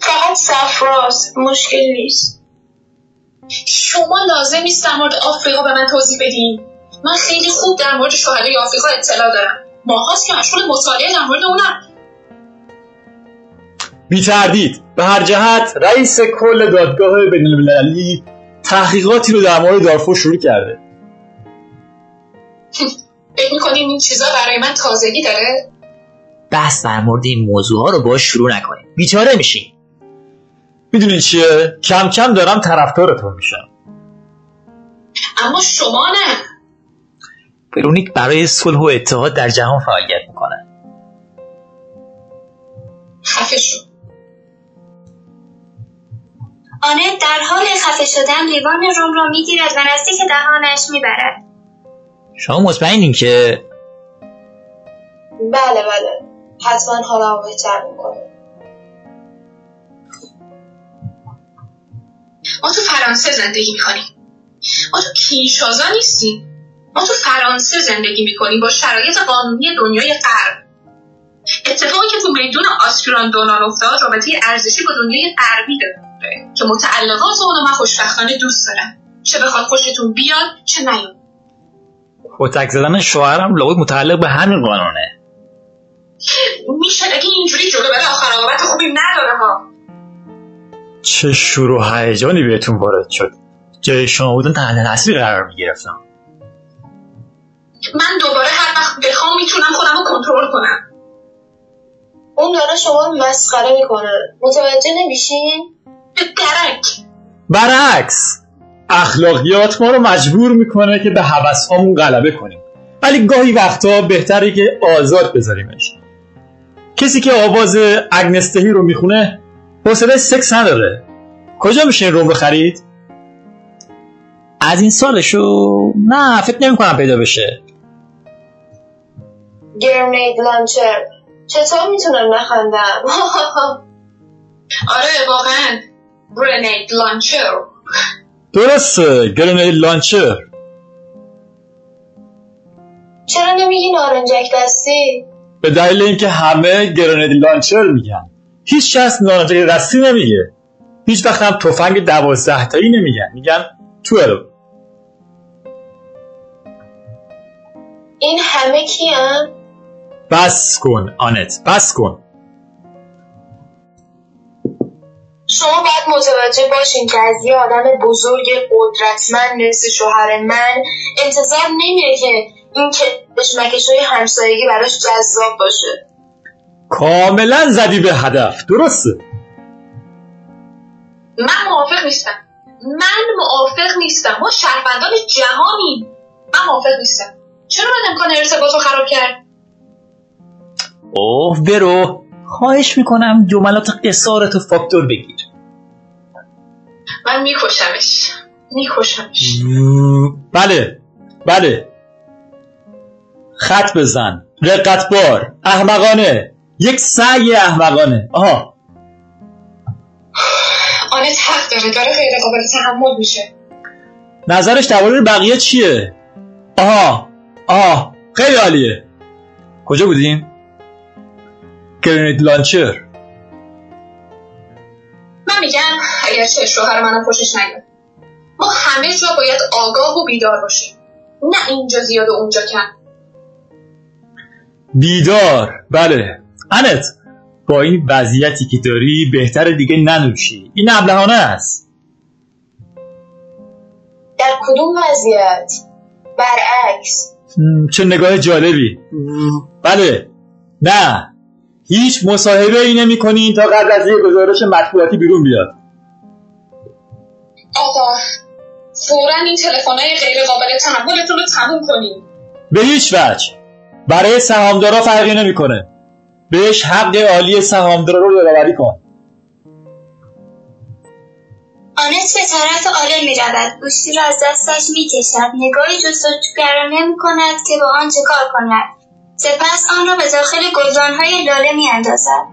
فقط صفراست مشکل نیست شما لازم نیست در مورد آفریقا به من توضیح بدین من خیلی خوب در مورد شهدای آفریقا اطلاع دارم ماهاست که مشغول مطالعه در مورد اونم بی تردید به هر جهت رئیس کل دادگاه بین المللی تحقیقاتی رو در مورد دارفور شروع کرده. فکر می‌کنین این چیزا برای من تازگی داره؟ بحث در مورد این موضوع ها رو باش شروع نکنیم. بیچاره میشین می‌دونی چیه؟ کم کم دارم طرفدارتون میشم. اما شما نه. ورونیک برای صلح و اتحاد در جهان فعالیت می‌کنه. خفه شو. آنت در حال خفه شدن لیوان روم را می‌گیرد و نزدیک دهانش می‌برد. شما مطمئنین که؟ بله بله. حتما حالمو بهتر می‌کنه ما تو فرانسه زندگی می‌کنیم. ما تو کینشازا نیستیم. ما تو فرانسه زندگی می‌کنیم با شرایط قانونی دنیای غرب. اتفاقی که تو میدون آسپیران دونال افتاد رابطه ارزشی با دنیای غربی داره. داره که متعلقات اونو من خوشبختانه دوست دارم. چه بخواد خوشتون بیاد چه نیاد. کتک زدن شوهرم لابد متعلق به همین قانونه. میشه اگه اینجوری جلو بره آخر عاقبت خوبی نداره ها. چه شور و هیجانی بهتون وارد شد. جای شما بودن تحت تاثیر قرار می‌گرفتم. من دوباره هر وقت بخوام می‌تونم خودم رو کنترل کنم. اون داره شما رو مسخره می‌کنه. متوجه نمیشین؟ درک. برعکس اخلاقیات ما رو مجبور می‌کنه که به هوسهامون غلبه کنیم. ولی گاهی وقتا بهتره که آزاد بذاریمش. کسی که آواز اگنستهی رو می‌خونه حوصله سکس نداره. کجا میشه این روم رو خرید؟ از این سالشو؟ نه فکر نمی کنم پیدا بشه. گرنید لانچر. چطور می‌تونم نخندم؟ <laughs> آره واقعا. گرنید لانچر درسته گرنید لانچر چرا نمیگی نارنجک دستی؟ به دلیل اینکه همه گرنید لانچر میگن. هیچ کس نارنجک دستی نمیگه. هیچ وقت هم تفنگ دوازده تایی نمیگن. میگن توئلو این همه کیان؟ بس کن آنت بس کن. شما باید متوجه باشین که از یه آدم بزرگ قدرتمند مثل شوهر من انتظار نمیره که این کشمکش های همسایگی براش جذاب باشه. کاملا زدی به هدف. درسته. من موافق نیستم. من موافق نیستم. ما شهروندان جهانیم. من موافق نیستم. چرا من امکان ارتباط رو خراب کرد؟ اوه برو. خواهش می‌کنم جملات قصارت و فاکتور بگیر. من میکشمش. میکشمش. بله بله. خط بزن. رقتبار. احمقانه. یک سعی احمقانه. آها. آنت حق داره. داره غیر قابل تحمل میشه. نظرش درباره بقیه چیه؟ آها آها. خیلی عالیه. کجا بودیم گرنید لانچر. میگم اگر چه شوهر منم خوشش نیاد. ما همه جا باید آگاه و بیدار باشیم. نه اینجا زیاد و اونجا کم. بیدار. بله. انت با این وضعیتی که داری بهتر دیگه ننوشی. این ابلهانه است. در کدوم وضعیت؟ برعکس. چه نگاه جالبی. بله. نه. هیچ مصاحبه ای نمی کنی تا قبل از یه گزارش مطبوعاتی بیرون بیاد. آقا فورا این تلفن های غیر قابل تحملتون رو تموم کنیم به هیچ وجه. برای سهامدارا فرقی نمی‌کنه. بهش حق عالی سهامدارا رو یادآوری کن. آنت به طرف آله می رود گوشتی را از دستش می کشد نگاهی جستجوگرا نمی کند که با آن چه کار کند. سپس آن را به داخل گلدانهای لاله می اندازد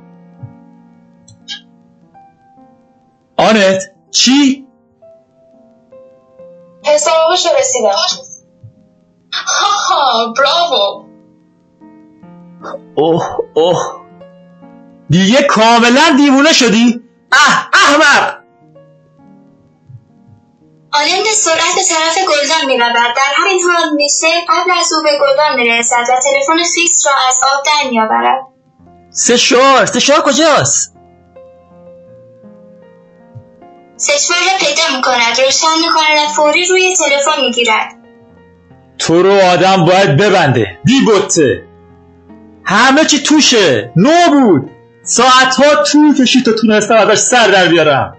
آنت چی؟ حسابش رو رسیدم. ها براوو اوه اوه. دیگه کاملا دیوونه شدی؟ اه احمق! آلن به سرعت به طرف گلدان می رود در همین حال میشه قبل از او به گلدان می رسد و تلفن فیکس را از آب در می آورد سشوار سشوار کجاست؟ سشوار را پیدا می کند روشن می کند و فوری روی تلفن می گیرد تو رو آدم باید ببنده بی بطه. همه چی توشه نو بود. ساعتها طول کشید تا تونستم ازش سر در بیارم.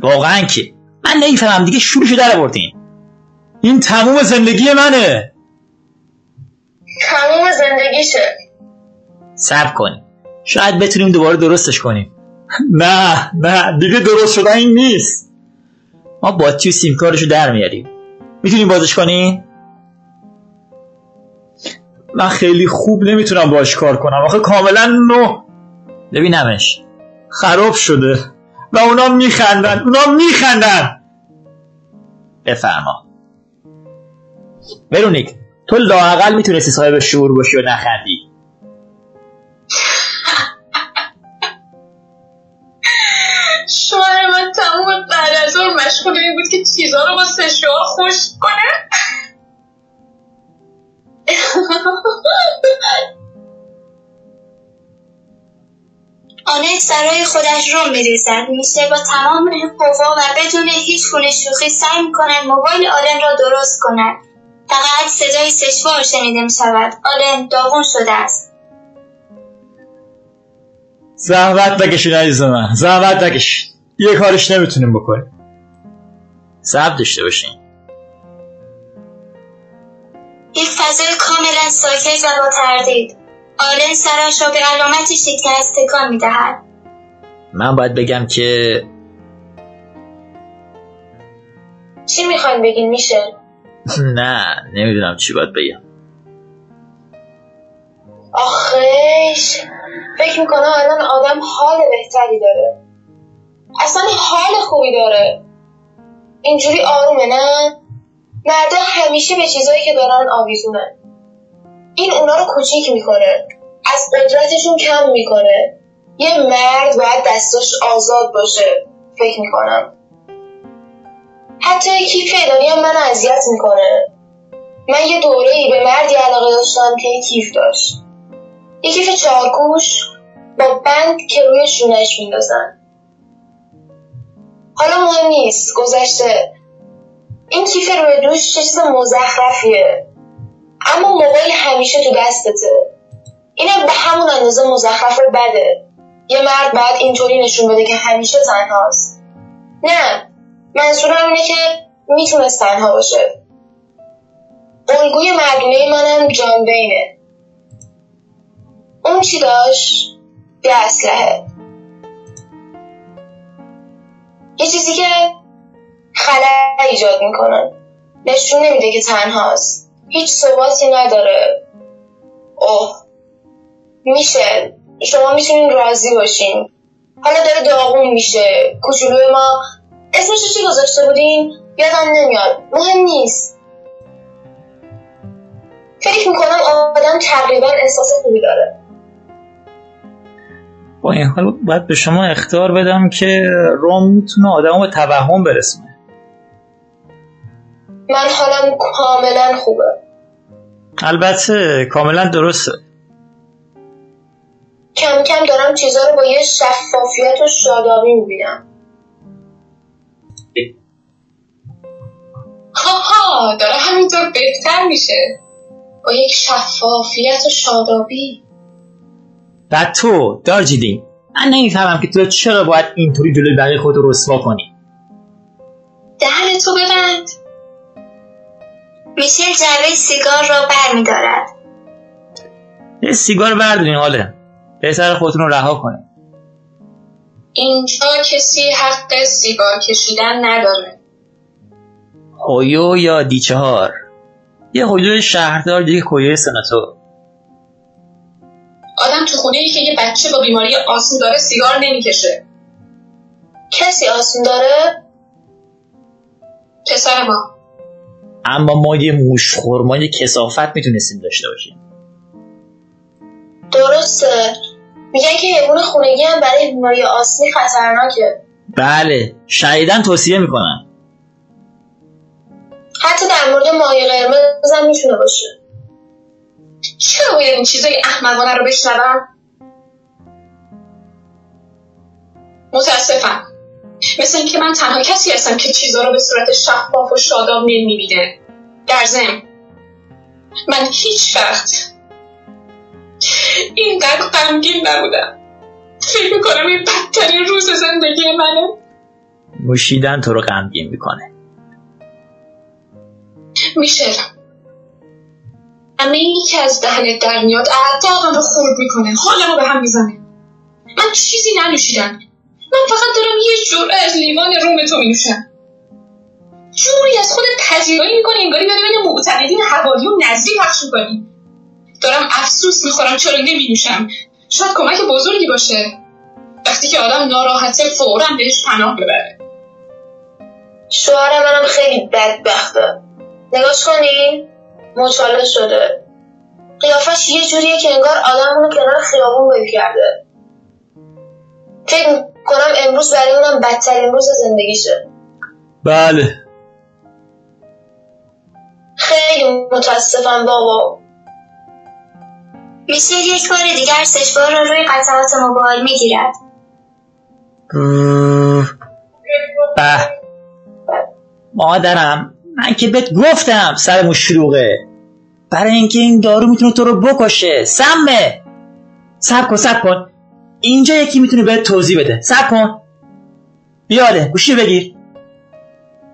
واقعا که من نمی‌فهمم دیگه شورشو در آوردین. این تموم زندگی منه. تموم زندگیشه. صبر کنیم شاید بتونیم دوباره درستش کنیم. نه نه دیگه درست شدن این نیست. ما باتی و سیم کارشو در میاریم. می‌تونیم بازش کنیم من خیلی خوب نمی‌تونم باش کار کنم. آخه کاملا نو ببینمش. خراب شده. و اونا میخندن اونا میخندن. بفرما. ورونیک تو لاقل می‌تونستی صاحب شعور باشی و نخندی. شوهر من تمام بعد از اون مشغول این بود که چیزا رو با سشوار خوش کنه. آنت برای خودش رو میریزد. میشه با تمام قوا و بدون هیچ گونه شوخی سعی می‌کند موبایل آلن را درست کند. فقط صدای سشوار شنیده می‌شود. آلن داغون شده است. زحمت نکشین عزیز من. زحمت نکشین. یه کارش نمی‌تونیم بکنیم. صبر داشته باشین. یک فضای کاملا ساکت و با تردید. آلن سرش را به علامتی شکست تکان می‌دهد. من باید بگم که چی می‌خواین بگین میشه؟ <laughs> نه نمی‌دونم چی باید بگم. آخیش فکر می‌کنه الان آدم حال بهتری داره. اصلا حال خوبی داره. اینجوری آرومه نه؟ مردا همیشه به چیزایی که دارن آویزونن این اونا رو کوچیک می‌کنه. از قدرتشون کم می‌کنه. یه مرد باید دستاش آزاد باشه فکر می‌کنم. حتی کیف اداری هم من اذیت می‌کنه. من یه دوره ای به مردی علاقه داشتم که یه کیف داشت. یه کیف چارگوش با بند که روی شونش میندازن. حالا مهم نیست گذشته. این کیف روی دوش چیز مزخرفیه. اما موبایل همیشه تو دستته. اینم به همون اندازه مزخرف و بده. یه مرد باید اینطوری نشون بده که همیشه تنهاست. نه منظورم اینه که می‌تونست تنها باشه. الگوی مردونه منم جان بینه. اون چی داشت؟ یه اسلحه. یه چیزی که خلع ایجاد می‌کنن نشون نمیده که تنهاست. هیچ ثباتی نداره. اوه. میشه. شما می‌تونین راضی باشین. حالا داره داغون میشه. کوچولوی ما. اسمش چی گذاشته بودیم یادم نمیاد. مهم نیست. فکر می‌کنم آدم تقریبا احساس خوبی داره. با این حال باید به شما اختار بدم که روم می‌تونه آدم به توهم برسونه. من حالم کاملا خوبه. البته کاملا درسته. کم کم دارم چیزا رو با یه شفافیت و شادابی می‌بینم. ها داره همینطور بهتر میشه. با یک شفافیت و شادابی. بعد تو دارجیلینگ من نمی‌فهمم که تو چرا باید اینطوری جلوی بقیه خود رو رسوا کنی. دهن تو ببند. میشل جعبه سیگار را بر می دارد. یه سیگار بردارین حاله بهتر خودتون رو رها کنه اینجا کسی حق سیگار کشیدن نداره. هویو یا دیچهار؟ یه هویو شهردار دیگه کویه سناتو آدم تو خونه ای که یه بچه با بیماری آسم داره سیگار نمی‌کشه. کسی آسم داره؟ پسر ما. اما ما یه موش خورما یه کسافت می‌تونستیم داشته باشیم. درسته. میگن که حیوان خونگی هم برای بیماری آسمی خطرناکه. بله. شدیدن توصیه می‌کنم. حتی در مورد ماهی قرمز هم می‌تونه باشه. چرا باید این چیزای احمقانه رو بشنوم؟ متاسفم. مثل اینکه من تنها کسی هستم که چیزا رو به صورت شفاف و شاداب نمی‌بینه. در ضمن من هیچ وقت اینقدر غمگین نبودم. فکر می‌کنم این بدترین روز زندگی منه. موشیدن تو رو غمگین می‌کنه. میشل همه اینی که از دهنت در میاد اعدادم رو خورد می‌کنه. حالمو به هم می‌زنه. من چیزی ننوشیدم. من فقط دارم یه جرعه از لیوان روم تو میشم جوری از خودت پذیرایی می‌کنی؟ انگاری داری بین معتقدین حوالی و نزدی پخش می‌کنی. دارم افسوس می‌خورم چرا نمینوشم شاید کمک بزرگی باشه. وقتی که آدم ناراحته فورا بهش پناه ببره. شوهر منم خیلی بدبخته. نگاش کنین مچاله شده. قیافش یه جوریه که انگار آدم اونو کنار خیابون ول کرده. کنم امروز برای اونم بدترین روز زندگیشه. بله. خیلی متاسفم بابا. میشه یک بار دیگر سشوار رو روی قطعات موبایل می‌گیرد. به. مادرم من که بهت گفتم سرمون شلوغه. برای اینکه این دارو می‌تونه تو رو بکشه. سمه. سب کن سب کن. اینجا یکی می‌تونه بهت توضیح بده. سب کن. بیاله گوشی بگیر.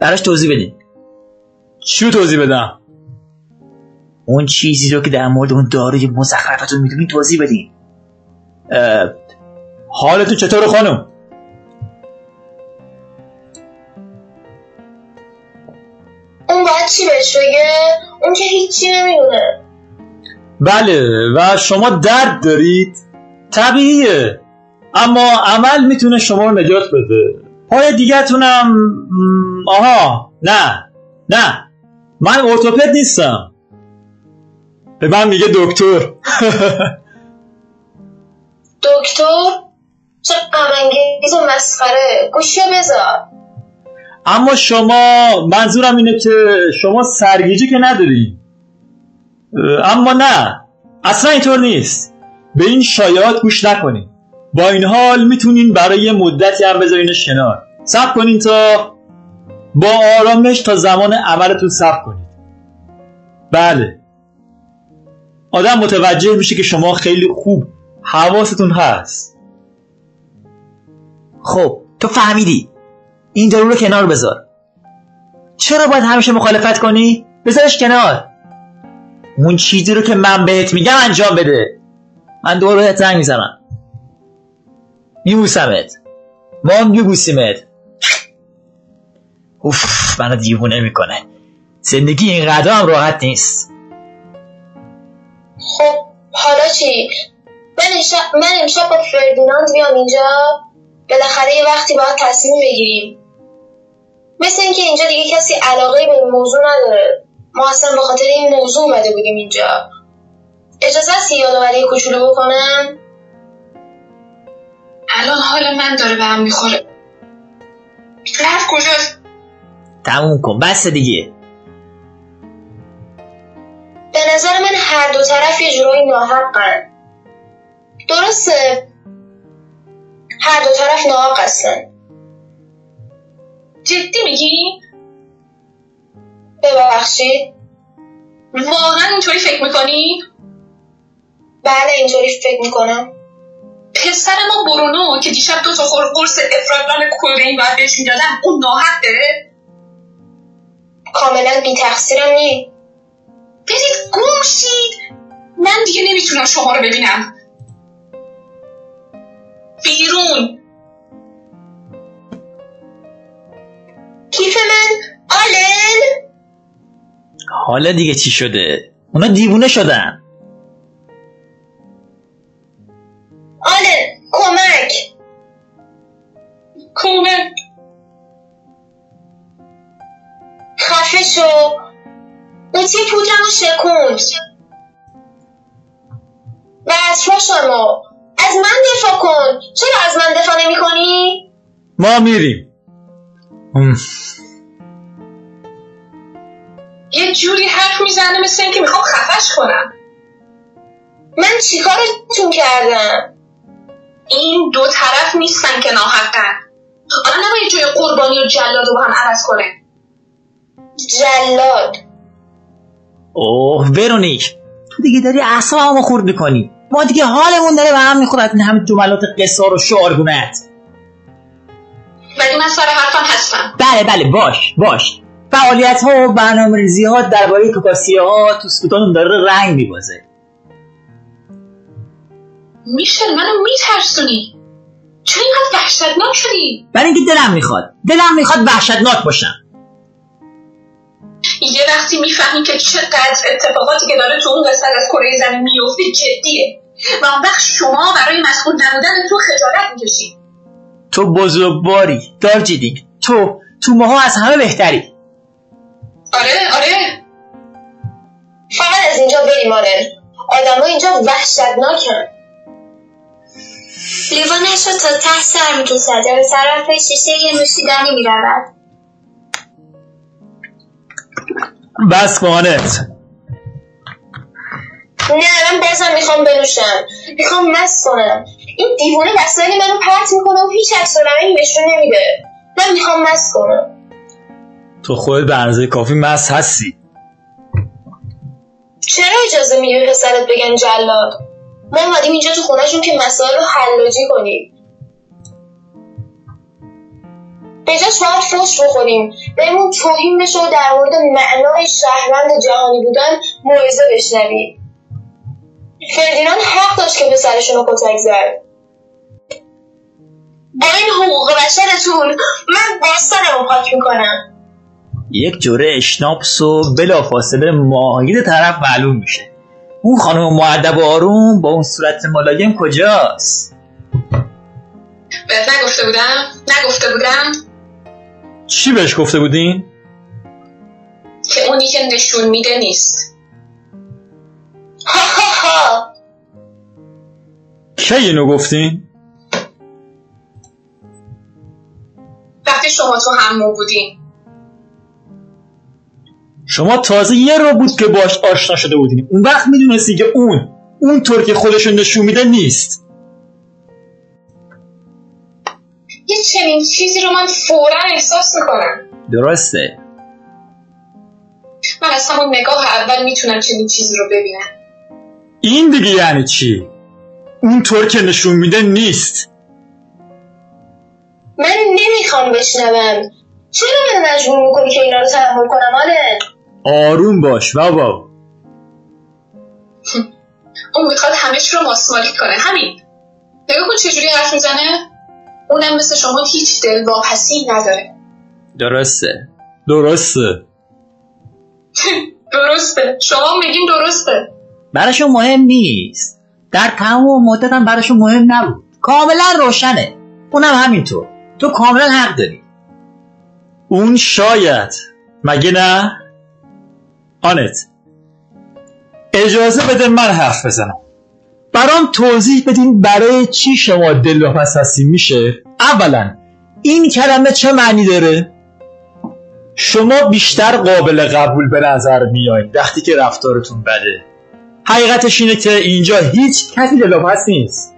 براش توضیح بدین. چیو توضیح بدم؟ اون چیزی رو که در مورد اون داروی مزخرفتون می‌دونی توضیح بدین. حالتون چطور خانم؟ اون باید چی بهش بگه؟ اون که هیچی نمی‌دونه. بله و شما درد دارید؟ طبیعیه. اما عمل می‌تونه شما رو نجات بده. پای دیگه‌تونم م، آها نه نه. من ارتوپد نیستم. به من میگه دکتر. <laughs> دکتر؟ چه غمانگیز و مسخره. گوشی بذار. اما شما منظورم اینه که شما سرگیجه که نداری اما نه. اصلا اینطور نیست. به این شایعات گوش نکنین. با این حال می‌تونین برای مدتی هم بذارینش کنار. صبر کنین تا با آرامش تا زمان عملتون صبر کنید. بله. آدم متوجه میشه که شما خیلی خوب حواستون هست. خب تو فهمیدی. این دارو رو کنار بذار. چرا باید همیشه مخالفت کنی؟ بذارش کنار. اون چیزی رو که من بهت میگم انجام بده. من دور بهت زنگ می‌زنم. میبوسمت. ما میبوسیمت. اوف منو دیوونه می‌کنه. زندگی اینقدر هم راحت نیست. خب حالا چی؟ من امشب, من امشب با فردیناند بیام اینجا. بالاخره یه وقتی باید تصمیم بگیریم. مثل اینکه اینجا دیگه کسی علاقه به این موضوع نداره. ما اصلا به این موضوع اومده بودیم اینجا. اجازه هست یه یادآوری کوچولو بکنم؟ الان حال من داره به هم می‌خوره. رفت کجاست؟ تموم کن بس دیگه. به نظر من هر دو طرف یه جورایی ناحقن. درسته؟ هر دو طرف ناحق هستن. جدی میگی؟ ببخشید. واقعا اینطوری فکر می‌کنی؟ بله اینطوری فکر می‌کنم. پسر ما برونو که دیشب دو تا خور قرص افرادان کلرین باید بهش می‌دادم اون ناحقه. کاملا بی تقصیرم نی برید گم شید. من دیگه نمی‌تونم شما رو ببینم. بیرون. کیف من؟ آلن؟ حالا دیگه چی شده؟ اونا دیوونه شدن. آلن کمک. کمک. خفه شو. قوطی پودرم رو شکوند. و از شما؟ از من دفاع کن. چرا از من دفاع نمی کنی؟ ما میریم. یه جوری حرف می‌زنه مثل اینکه می‌خوام خفش کنم. من چیکارتون کردم؟ این دو طرف نیستن که ناحقن. آدم نباید جای قربانی و جلاد رو با هم عوض کنه. جلاد. اوه ورونیک تو دیگه داری اعصابمو خورد می‌کنی. ما دیگه حالمون داره به هم می‌خوره از این همه جملات قصار و شعارگونت ولی من سر حرفم هستم؟ بله بله باش باش. فعالیت ها و برنامه ریزی ها درباره کوکاسیه ها تو سکوتانون داره رنگ میبازه. میشل منو میترسونی. چرا اینقدر وحشتناک شدی؟ برای اینکه دلم می‌خواد. دلم می‌خواد وحشتناک باشم. یه وقتی می‌فهمی که چقدر اتفاقاتی که داره تو اون قسمت از کره زمین میفته جدیه. و اون وقت شما برای مسئول نبودن تو خجالت می‌کشی. تو بزرگواری دارجیدینگ تو تو ماها از همه بهتری. آره آره. از اینجا بریم آره آدما اینجا وحشتناکن. لیوانش را تا ته سر می‌کشد. و به طرف شیشه نوشیدنی می‌رود. بس کانت نه من بازم می‌خوام بنوشم. می‌خوام مست کنم. این دیوونه وسایل منو پرت می‌کنه و هیچ عکس نشون نمیده. من می‌خوام مست کنم. تو خودت به اندازه کافی مست هستی. چرا اجازه میدی به پسرت بگن جلاد؟ ما اومدیم اینجا تو خونهشون که مسائل رو حلاجی کنیم. به جاش باید فوش بخوریم بهمون توهین بشه و در مورد معنای شهروند جهانی بودن موعظه بشنویم. فردیناند حق داشت که پسرشون رو کتک زد. با این حقوق بشرتون من باستانمو پاک می‌کنم. یک جوره اشناپس و بلافاصله ماهید طرف معلوم میشه. اون خانم معدب و آروم با اون صورت ملایم کجاست؟ بهت نگفته بودم؟ نگفته بودم؟ چی بهش گفته بودین؟ که اونی که نشون میده نیست. ها ها ها کی اینو گفتین؟ وقتی شما تو همون بودین. شما تازه یه رو بود که باش آشنا شده بودین. اون وقت می‌دونستی که اون اون طور که خودشو نشون میده نیست. یه چنین چیزی رو من فورا احساس می‌کنم. درسته. من از همون نگاه اول می‌تونم چنین چیزی رو ببینم. این دیگه یعنی چی؟ اون طور که نشون میده نیست. من نمی‌خوام بشنوم. چرا من مجبور می‌کنی که اینا رو تحمل کنم آلن آروم باش بابا. <laughs> اون می‌خواد همه چی رو ماسمالی کنه. همین. نگاه کن چجوری حرف می‌زنه. اونم مثل شما هیچ دلواپسی نداره. درسته. درسته. <laughs> درسته. شما میگین درسته. براشون مهم نیست. در تمام مدت هم براشون مهم نبود. کاملا روشنه. اونم همینطور. تو کاملا حق داری. اون شاید. مگه نه؟ آنت اجازه بده من حرف بزنم. برام توضیح بدین برای چی شما دلواپس هستیم میشه؟ اولا این کلمه چه معنی داره؟ شما بیشتر قابل قبول به نظر میایید وقتی که رفتارتون بده. حقیقتش اینه که اینجا هیچ کسی دلواپس نیست.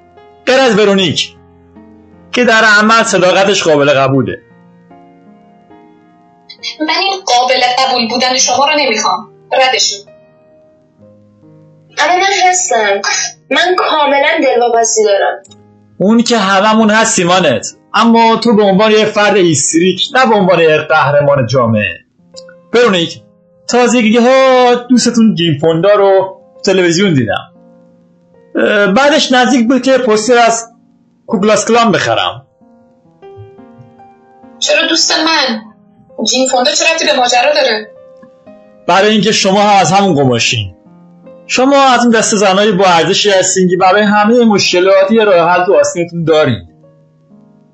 غیر از ورونیک که در عمل صداقتش قابل قبوله. من این قابل قبول بودن شما رو نمی‌خوام. ردشون اما من هستم. من کاملا دلواپسی دارم. اون که هممون هستیم آنت اما تو به عنوان یک فرد هیستریک نه به عنوان یک قهرمان جامعه. برونیک تازگی ها دوستتون گیم فوندا رو تلویزیون دیدم. بعدش نزدیک بود که پوستر از کوکلاس کلان بخرم. چرا دوست من؟ جین فوندا ربطی به ماجرا داره؟ برای اینکه شما هم از همون قماشین. شما از اون دست زنهای با ارزشی هستین که برای همه مشکلات یه راه حل تو آستینتون دارین.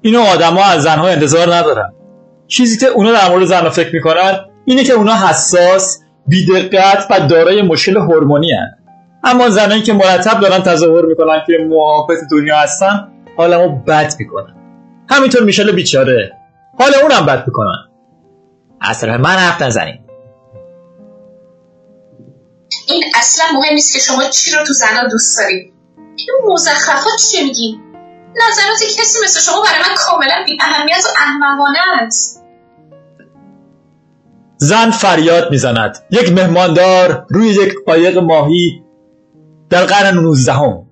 اینو آدما از زنها انتظار ندارن. چیزی که اونا در مورد زنها فکر می‌کنن اینه که اونا حساس بیدقت و دارای مشکل هورمونی هن. اما زنایی که مرتب دارن تظاهر می‌کنن که محافظ دنیا هستن حالمو بد می‌کنن. همینطور میشل بیچاره. حال اونم بد می‌کنن. طرف من حرف نزنیم. این اصلا مهم نیست که شما چی رو تو زنها دوست دارید. این مزخرفات چیه میگی؟ نظرات کسی مثل شما برای من کاملا بی اهمیت و احمقانه است. زن فریاد می‌زند. یک مهماندار روی یک قایق ماهی در قرن 19 هم.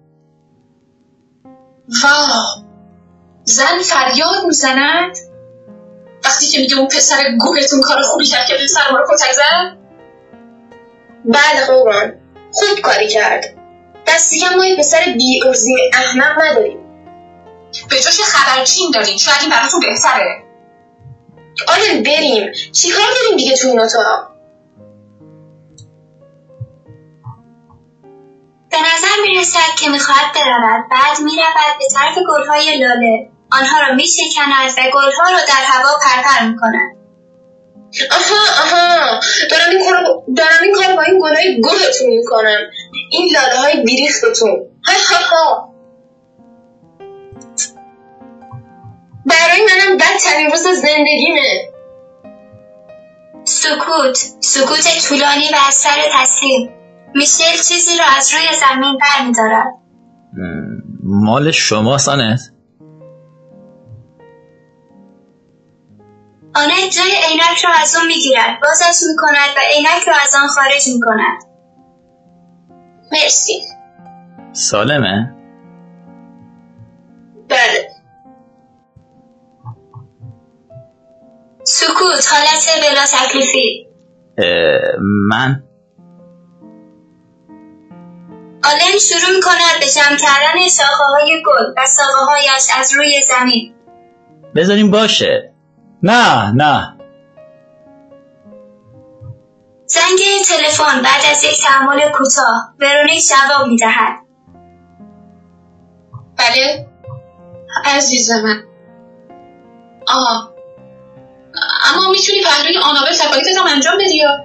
واو! زن فریاد می‌زند؟ وقتی که میگه اون پسر گوهتون کار خوبی کرد که پسر ما رو کتک زد بعد قربان خوب کاری کرد. دست دیگه ما یه پسر بیارزی احمق نداریم. به جاش خبرچین دارین شاید این براتون بهتره. آلن بریم. چیکار داریم دیگه تو این اتاق؟ به نظر می رسد که می‌خواهد برود. بعد می رود به طرف گلهای لاله. آنها را می شکند و گلها را در هوا پرپر می کند آها آها. دارم این کار دارم این کار با این گلای گلتون می‌کنم. این لاله های بیریختتون. ها ها ها. برای منم بدترین روز زندگیمه. سکوت. سکوت طولانی و از سر تسلیم. میشل چیزی را از روی زمین برمیدارد. مال شما سانت. آنت جای عینک را از او می‌گیرد بازش می‌کند و عینک را از آن خارج می‌کند. مرسی. سالمه؟ بله. سکوت حالت بلا تکلیفی من؟ آلن شروع می‌کند به جمع کردن شاخه های گل و ساقه هایش از روی زمین. بذاریم باشه. نه نه. زنگ تلفن بعد از یک تحمل کوتاه. ورونیک جواب می‌دهد. بله. عزیز من. آها. اما می‌تونی پهلوی آنابل تفاکتت هم انجام بدی یا؟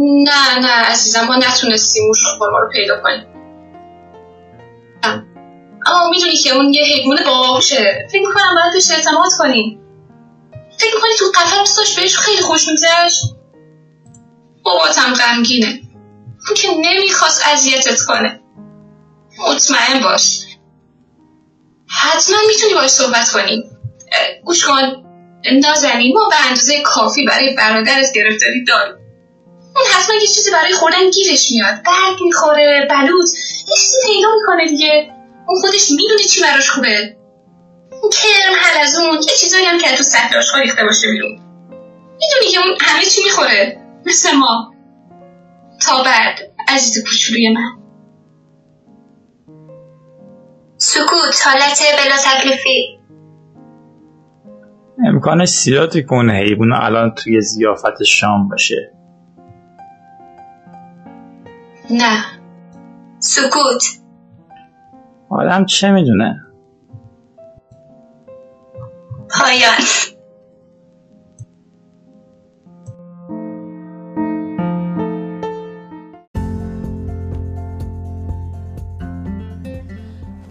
نه نه عزیزم. ما نتونستیم اون شخور رو پیدا کنیم. اما می‌دونی که اون یه حیوان باهوشه. فکر می‌کنم باید بهش اعتماد کنیم. فکر می‌کنی تو قطر دوست داشت بهش خیلی خوش میگذشت؟ باباتم غمگینه. اون که نمی‌خواست اذیتت کنه. مطمئن باش. حتما می‌تونی باش صحبت کنی. گوش کن. نازنین ما به اندازه کافی برای برادرت گرفتاری داریم. اون حتما یه چیزی برای خوردن گیرش میاد. برگ می‌خوره بلوط. یه چیزی پیدا می‌کنه دیگه. اون خودش می‌دونه چی براش خوبه. کرم حلزون یه چیزایی هم که تو سطح آشغال ریخته باشه بیرون. می‌دونی که اون همه چی می‌خوره. مثل ما. تا بعد. عزیز کوچولوی من. سکوت حالت بلا تکلیفی. امکانش که اون حیوان الان توی زیافت شام باشه. نه. سکوت. آدم چه می‌دونه؟ پایان.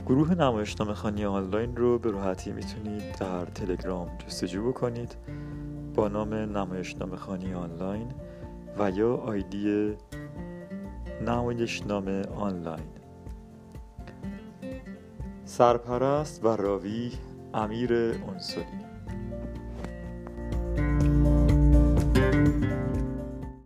گروه نمایشنامه آنلاین رو به راحتی می‌تونید در تلگرام جستجو بکنید. با نام نمایشنامه خانی آنلاین و یا آیدی نمایشنامه آنلاین. سرپرست و راوی امیر انصاری.